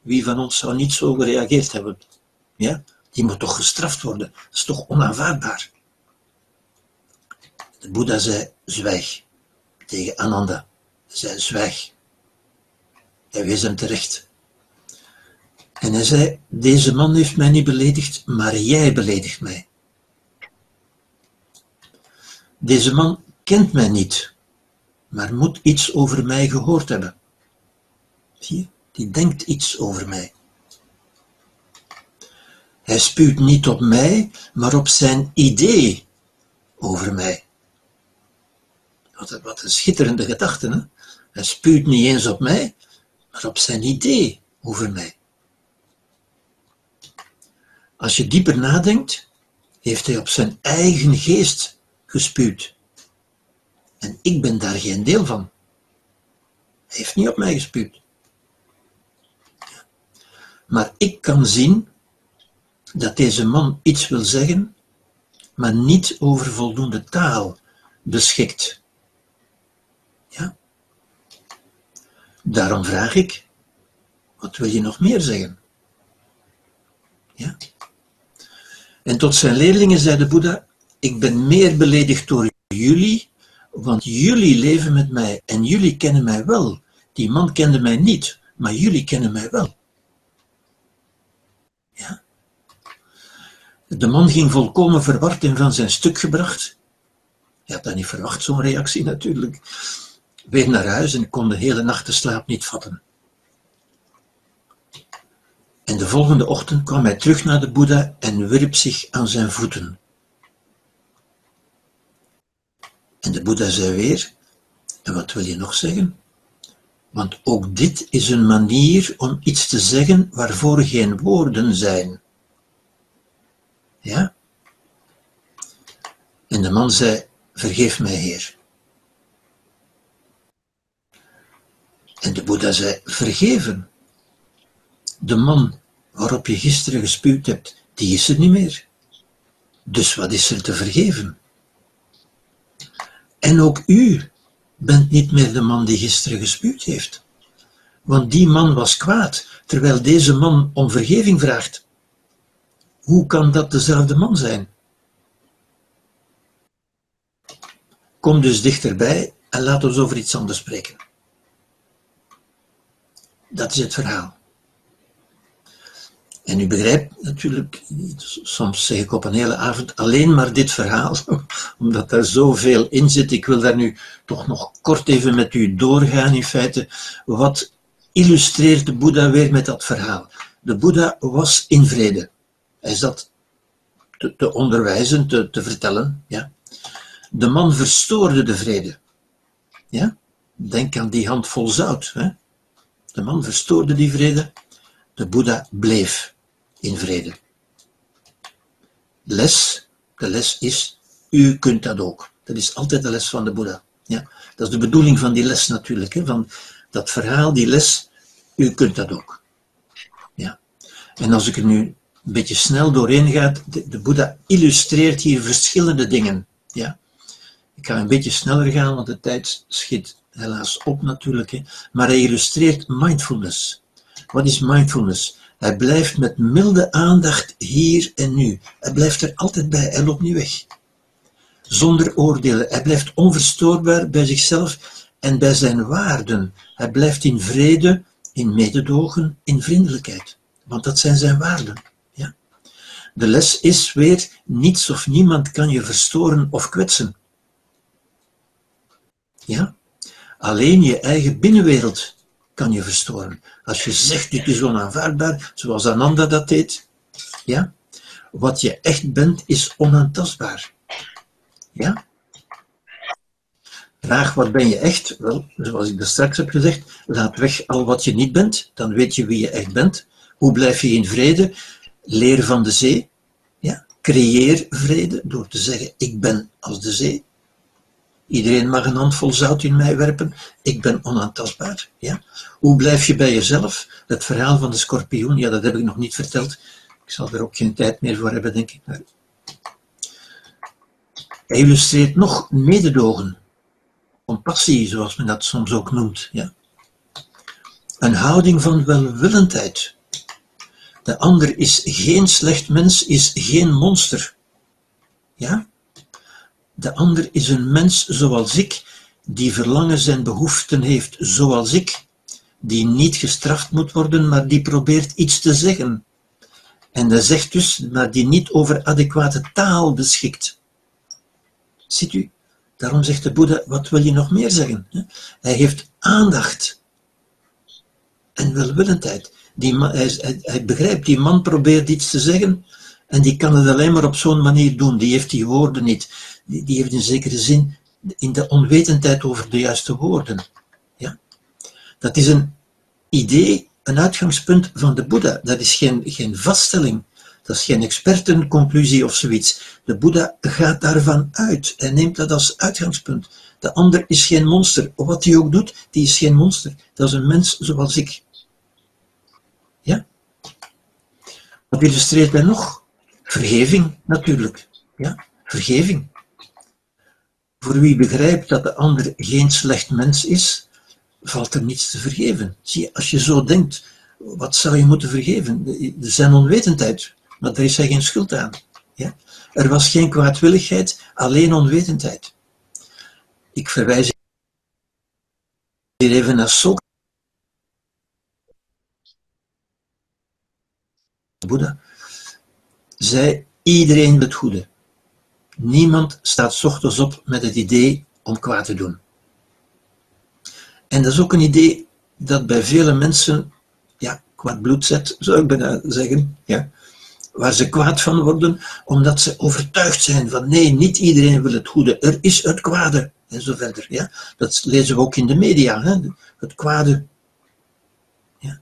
Wie van ons zou niet zo gereageerd hebben? Ja? Die moet toch gestraft worden? Dat is toch onaanvaardbaar? De Boeddha zei, zwijg. Tegen Ananda. Hij zei, zwijg. Hij wees hem terecht. En hij zei, deze man heeft mij niet beledigd, maar jij beledigt mij. Deze man kent mij niet, maar moet iets over mij gehoord hebben. Zie je, die denkt iets over mij. Hij spuwt niet op mij, maar op zijn idee over mij. Wat een schitterende gedachte, hè? Hij spuwt niet eens op mij, maar op zijn idee over mij. Als je dieper nadenkt, heeft hij op zijn eigen geest gespuwd. En ik ben daar geen deel van. Hij heeft niet op mij gespuwd. Maar ik kan zien dat deze man iets wil zeggen, maar niet over voldoende taal beschikt. Ja? Daarom vraag ik, wat wil je nog meer zeggen? Ja? En tot zijn leerlingen zei de Boeddha, ik ben meer beledigd door jullie, want jullie leven met mij en jullie kennen mij wel. Die man kende mij niet, maar jullie kennen mij wel. Ja. De man ging volkomen verward en van zijn stuk gebracht. Hij had dat niet verwacht, zo'n reactie natuurlijk. Weer naar huis en kon de hele nacht de slaap niet vatten. En de volgende ochtend kwam hij terug naar de Boeddha en wierp zich aan zijn voeten. En de Boeddha zei weer, en wat wil je nog zeggen? Want ook dit is een manier om iets te zeggen waarvoor geen woorden zijn. Ja? En de man zei, vergeef mij, Heer. En de Boeddha zei, vergeven. De man waarop je gisteren gespuwd hebt, die is er niet meer. Dus wat is er te vergeven? En ook u bent niet meer de man die gisteren gespuwd heeft. Want die man was kwaad, terwijl deze man om vergeving vraagt. Hoe kan dat dezelfde man zijn? Kom dus dichterbij en laat ons over iets anders spreken. Dat is het verhaal. En u begrijpt natuurlijk, soms zeg ik op een hele avond alleen maar dit verhaal, <laughs> omdat er zoveel in zit. Ik wil daar nu toch nog kort even met u doorgaan in feite. Wat illustreert de Boeddha weer met dat verhaal? De Boeddha was in vrede. Hij zat te, te onderwijzen, te, te vertellen. Ja. De man verstoorde de vrede. Ja? Denk aan die handvol zout. Hè? De man verstoorde die vrede. De Boeddha bleef in vrede. Les, de les is, u kunt dat ook. Dat is altijd de les van de Boeddha. Ja? Dat is de bedoeling van die les natuurlijk. Hè? Van dat verhaal, die les, u kunt dat ook. Ja. En als ik er nu een beetje snel doorheen ga, de, de Boeddha illustreert hier verschillende dingen. Ja? Ik ga een beetje sneller gaan, want de tijd schiet helaas op natuurlijk. Hè. Maar hij illustreert mindfulness. Wat is mindfulness? Hij blijft met milde aandacht hier en nu. Hij blijft er altijd bij, hij loopt niet weg. Zonder oordelen. Hij blijft onverstoorbaar bij zichzelf en bij zijn waarden. Hij blijft in vrede, in mededogen, in vriendelijkheid. Want dat zijn zijn waarden. Ja. De les is weer, niets of niemand kan je verstoren of kwetsen. Ja? Alleen je eigen binnenwereld kan je verstoren. Als je zegt, dit is onaanvaardbaar, zoals Ananda dat deed, ja? wat je echt bent, is onaantastbaar. Ja? Vraag, wat ben je echt? Wel, zoals ik dat straks heb gezegd, laat weg al wat je niet bent, dan weet je wie je echt bent. Hoe blijf je in vrede? Leer van de zee. Ja? Creëer vrede door te zeggen, ik ben als de zee. Iedereen mag een handvol zout in mij werpen. Ik ben onaantastbaar. Ja? Hoe blijf je bij jezelf? Het verhaal van de schorpioen, ja, dat heb ik nog niet verteld. Ik zal er ook geen tijd meer voor hebben, denk ik. Maar... Hij illustreert nog mededogen. Compassie, zoals men dat soms ook noemt. Ja? Een houding van welwillendheid. De ander is geen slecht mens, is geen monster. Ja? De ander is een mens zoals ik, die verlangens en behoeften heeft zoals ik, die niet gestraft moet worden, maar die probeert iets te zeggen. En dat zegt dus, maar die niet over adequate taal beschikt. Ziet u? Daarom zegt de Boeddha, wat wil je nog meer zeggen? Hij heeft aandacht en welwillendheid. Die man, hij, hij, hij begrijpt, die man probeert iets te zeggen en die kan het alleen maar op zo'n manier doen. Die heeft die woorden niet die, heeft in zekere zin in de onwetendheid over de juiste woorden. Ja? Dat is een idee, een uitgangspunt van de Boeddha. Dat is geen, geen vaststelling. Dat is geen expertenconclusie of zoiets. De Boeddha gaat daarvan uit en neemt dat als uitgangspunt. De ander is geen monster. Wat hij ook doet, die is geen monster. Dat is een mens zoals ik. Ja? Wat illustreert mij nog? Vergeving, natuurlijk. Ja? Vergeving. Voor wie begrijpt dat de ander geen slecht mens is, valt er niets te vergeven. Zie, als je zo denkt, wat zou je moeten vergeven? Er zijn onwetendheid, maar daar is hij geen schuld aan. Ja? Er was geen kwaadwilligheid, alleen onwetendheid. Ik verwijs hier even naar Socrates. Boeddha zei, iedereen het goede. Niemand staat ochtends op met het idee om kwaad te doen. En dat is ook een idee dat bij vele mensen ja, kwaad bloed zet, zou ik bijna zeggen. Ja. Waar ze kwaad van worden, omdat ze overtuigd zijn van nee, niet iedereen wil het goede. Er is het kwade. En zo verder. Ja. Dat lezen we ook in de media. Hè. Het kwade. Ja.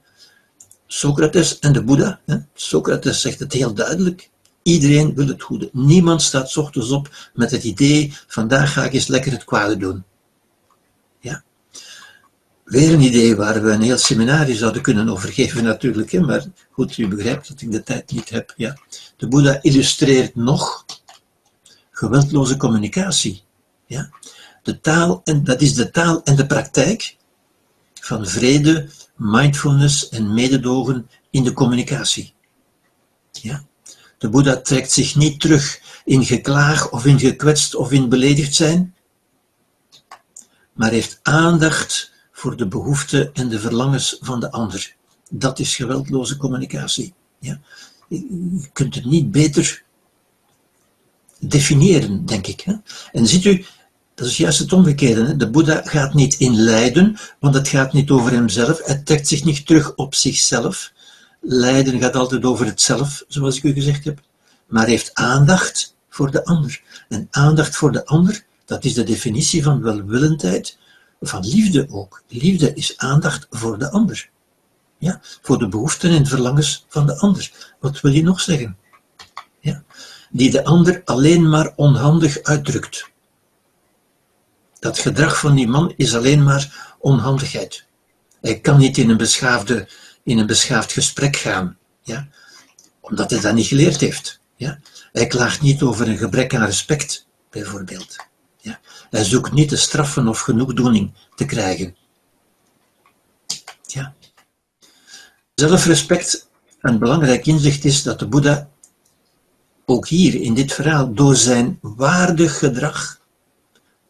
Socrates en de Boeddha. Hè. Socrates zegt het heel duidelijk. Iedereen wil het goede. Niemand staat ochtends op met het idee, vandaag ga ik eens lekker het kwade doen. Ja. Weer een idee waar we een heel seminarie zouden kunnen overgeven natuurlijk, hè? maar goed, u begrijpt dat ik de tijd niet heb. Ja. De Boeddha illustreert nog geweldloze communicatie. Ja. De taal, en dat is de taal en de praktijk van vrede, mindfulness en mededogen in de communicatie. Ja? De Boeddha trekt zich niet terug in geklaag of in gekwetst of in beledigd zijn, maar heeft aandacht voor de behoeften en de verlangens van de ander. Dat is geweldloze communicatie. Ja? Je kunt het niet beter definiëren, denk ik. Hè? En ziet u, dat is juist het omgekeerde. Hè? De Boeddha gaat niet in lijden, want het gaat niet over hemzelf. Hij trekt zich niet terug op zichzelf. Lijden gaat altijd over het zelf, zoals ik u gezegd heb. Maar heeft aandacht voor de ander. En aandacht voor de ander, dat is de definitie van welwillendheid, van liefde ook. Liefde is aandacht voor de ander. Ja, voor de behoeften en verlangens van de ander. Wat wil je nog zeggen? Ja, die de ander alleen maar onhandig uitdrukt. Dat gedrag van die man is alleen maar onhandigheid. Hij kan niet in een, beschaafde, in een beschaafd gesprek gaan, ja? omdat hij dat niet geleerd heeft. Ja? Hij klaagt niet over een gebrek aan respect, bijvoorbeeld. Ja? Hij zoekt niet te straffen of genoegdoening te krijgen. Ja. Zelfrespect, een belangrijk inzicht is dat de Boeddha ook hier in dit verhaal door zijn waardig gedrag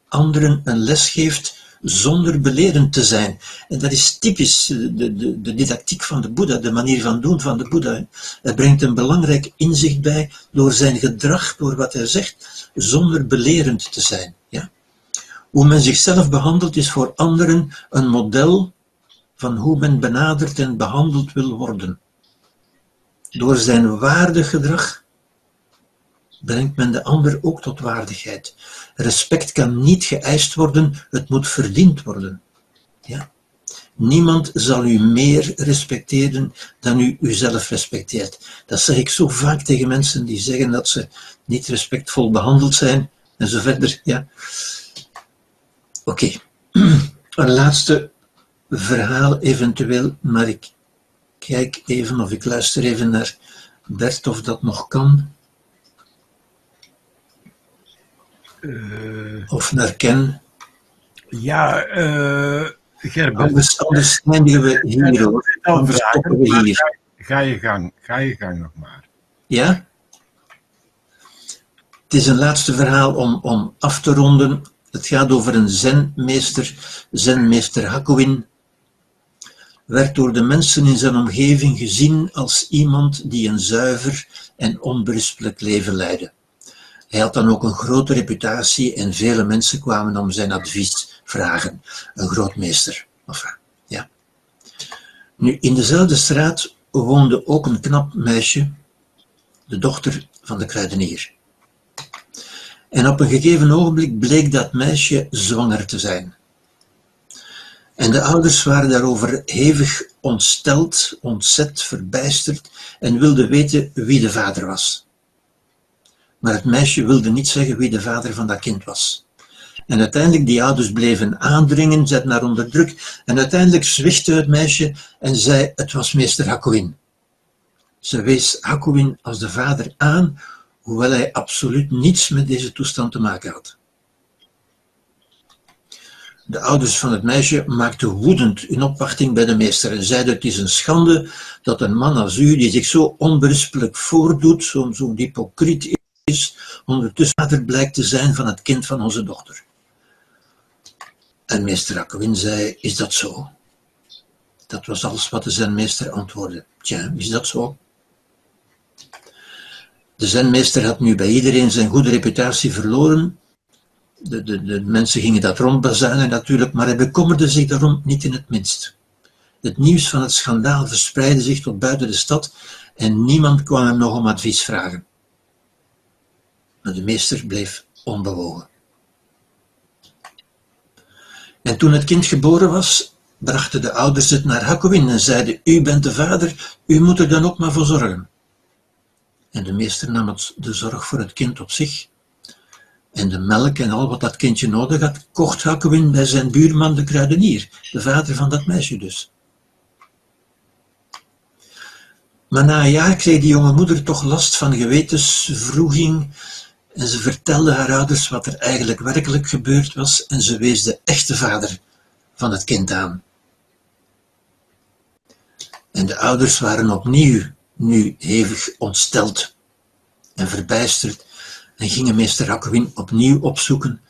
anderen een les geeft zonder belerend te zijn. En dat is typisch de, de, de didactiek van de Boeddha, de manier van doen van de Boeddha. Hij brengt een belangrijk inzicht bij door zijn gedrag, door wat hij zegt, zonder belerend te zijn. Ja? Hoe men zichzelf behandelt is voor anderen een model van hoe men benaderd en behandeld wil worden. Door zijn waardig gedrag brengt men de ander ook tot waardigheid. Respect kan niet geëist worden, het moet verdiend worden. Ja? Niemand zal u meer respecteren dan u uzelf respecteert. Dat zeg ik zo vaak tegen mensen die zeggen dat ze niet respectvol behandeld zijn en zo verder. Ja. Oké, <clears throat> een laatste verhaal eventueel, maar ik kijk even of ik luister even naar Bert of dat nog kan. Uh, of naar Ken. Ja, uh, Gerbert. Anders, anders eindigen we hier hoor. Anders stoppen we hier. Ga je gang, ga je gang nog maar. Ja? Het is een laatste verhaal om, om af te ronden. Het gaat over een zenmeester, zenmeester Hakuin. Werd door de mensen in zijn omgeving gezien als iemand die een zuiver en onberispelijk leven leidde. Hij had dan ook een grote reputatie en vele mensen kwamen om zijn advies vragen. Een grootmeester. Enfin, ja. Nu, in dezelfde straat woonde ook een knap meisje, de dochter van de kruidenier. En op een gegeven ogenblik bleek dat meisje zwanger te zijn. En de ouders waren daarover hevig ontsteld, ontzet, verbijsterd en wilden weten wie de vader was. Maar het meisje wilde niet zeggen wie de vader van dat kind was. En uiteindelijk, die ouders bleven aandringen, zetten haar onder druk. En uiteindelijk zwichtte het meisje en zei, het was meester Hakuin. Ze wees Hakuin als de vader aan, hoewel hij absoluut niets met deze toestand te maken had. De ouders van het meisje maakten woedend hun opwachting bij de meester en zeiden: Het is een schande dat een man als u, die zich zo onberispelijk voordoet, zo'n zo hypocriet is, ondertussen vader blijkt te zijn van het kind van onze dochter. En meester Akewin zei, is dat zo? Dat was alles wat de zenmeester antwoordde. Tja, is dat zo? De zenmeester had nu bij iedereen zijn goede reputatie verloren. De, de, de mensen gingen dat rondbazuinen natuurlijk, maar hij bekommerde zich daarom niet in het minst. Het nieuws van het schandaal verspreidde zich tot buiten de stad en niemand kwam hem nog om advies vragen maar de meester bleef onbewogen. En toen het kind geboren was, brachten de ouders het naar Hakuin en zeiden, u bent de vader, u moet er dan ook maar voor zorgen. En de meester nam het, de zorg voor het kind op zich. En de melk en al wat dat kindje nodig had, kocht Hakuin bij zijn buurman de kruidenier, de vader van dat meisje dus. Maar na een jaar kreeg die jonge moeder toch last van gewetensvroeging En ze vertelde haar ouders wat er eigenlijk werkelijk gebeurd was en ze wees de echte vader van het kind aan. En de ouders waren opnieuw nu hevig ontsteld en verbijsterd en gingen meester Rakwin opnieuw opzoeken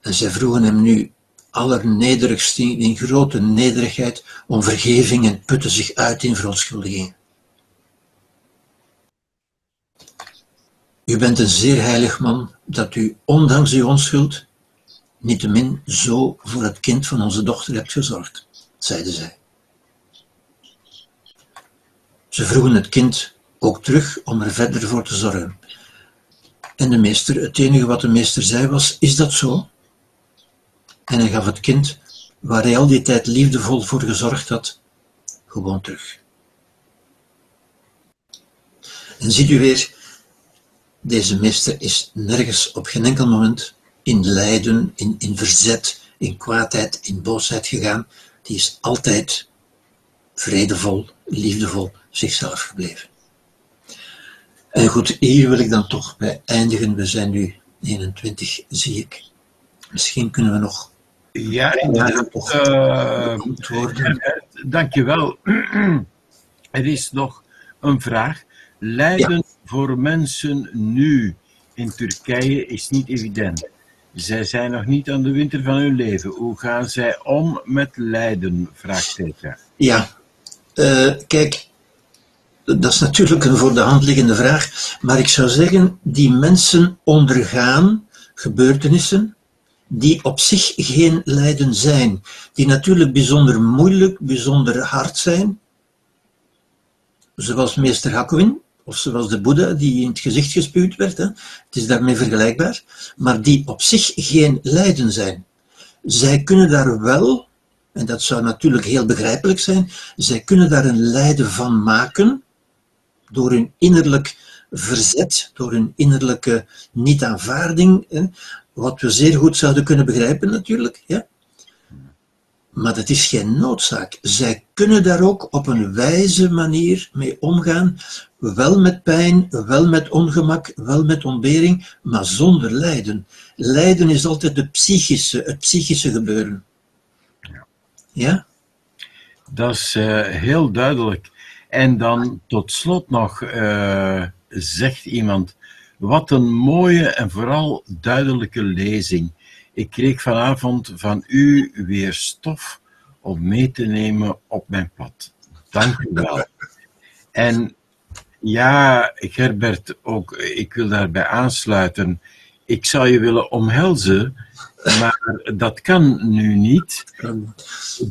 en zij vroegen hem nu allernederigst in grote nederigheid om vergeving en putten zich uit in verontschuldiging. U bent een zeer heilig man, dat u, ondanks uw onschuld, niettemin zo voor het kind van onze dochter hebt gezorgd, zeide zij. Ze vroegen het kind ook terug om er verder voor te zorgen. En de meester, het enige wat de meester zei was, is dat zo? En hij gaf het kind, waar hij al die tijd liefdevol voor gezorgd had, gewoon terug. En ziet u weer, deze meester is nergens op geen enkel moment in lijden, in, in verzet, in kwaadheid, in boosheid gegaan. Die is altijd vredevol, liefdevol zichzelf gebleven. En goed, hier wil ik dan toch bij eindigen. We zijn nu 21, zie ik. Misschien kunnen we nog. Ja, inderdaad. Uh, dankjewel. er is nog een vraag. Lijden voor mensen nu in Turkije is niet evident. Zij zijn nog niet aan de winter van hun leven. Hoe gaan zij om met lijden? Vraagteken. Ja, uh, kijk, dat is natuurlijk een voor de hand liggende vraag, maar ik zou zeggen, die mensen ondergaan gebeurtenissen die op zich geen lijden zijn, die natuurlijk bijzonder moeilijk, bijzonder hard zijn, zoals meester Hakwin, of zoals de Boeddha die in het gezicht gespuwd werd, hè. het is daarmee vergelijkbaar, maar die op zich geen lijden zijn. Zij kunnen daar wel, en dat zou natuurlijk heel begrijpelijk zijn, zij kunnen daar een lijden van maken, door hun innerlijk verzet, door hun innerlijke niet-aanvaarding, wat we zeer goed zouden kunnen begrijpen natuurlijk. Ja? Maar dat is geen noodzaak. Zij kunnen daar ook op een wijze manier mee omgaan, wel met pijn, wel met ongemak, wel met ontbering, maar zonder lijden. Lijden is altijd de psychische, het psychische gebeuren. Ja? Dat is uh, heel duidelijk. En dan tot slot nog uh, zegt iemand, wat een mooie en vooral duidelijke lezing. Ik kreeg vanavond van u weer stof om mee te nemen op mijn pad. Dank u wel. En ja, Gerbert, ook, ik wil daarbij aansluiten. Ik zou je willen omhelzen, maar dat kan nu niet.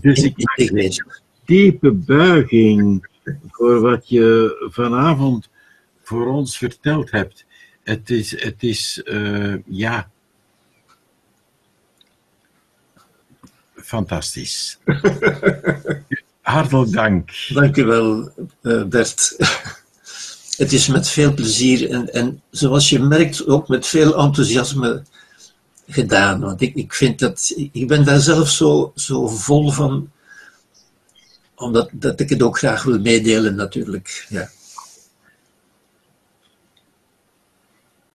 Dus ik maak diepe buiging voor wat je vanavond voor ons verteld hebt. Het is, het is uh, ja, fantastisch. <laughs> Hartelijk dank. Dank u wel, uh, Bert. Het is met veel plezier en, en zoals je merkt ook met veel enthousiasme gedaan. Want ik, ik vind dat, ik ben daar zelf zo, zo vol van omdat dat ik het ook graag wil meedelen natuurlijk. Ja.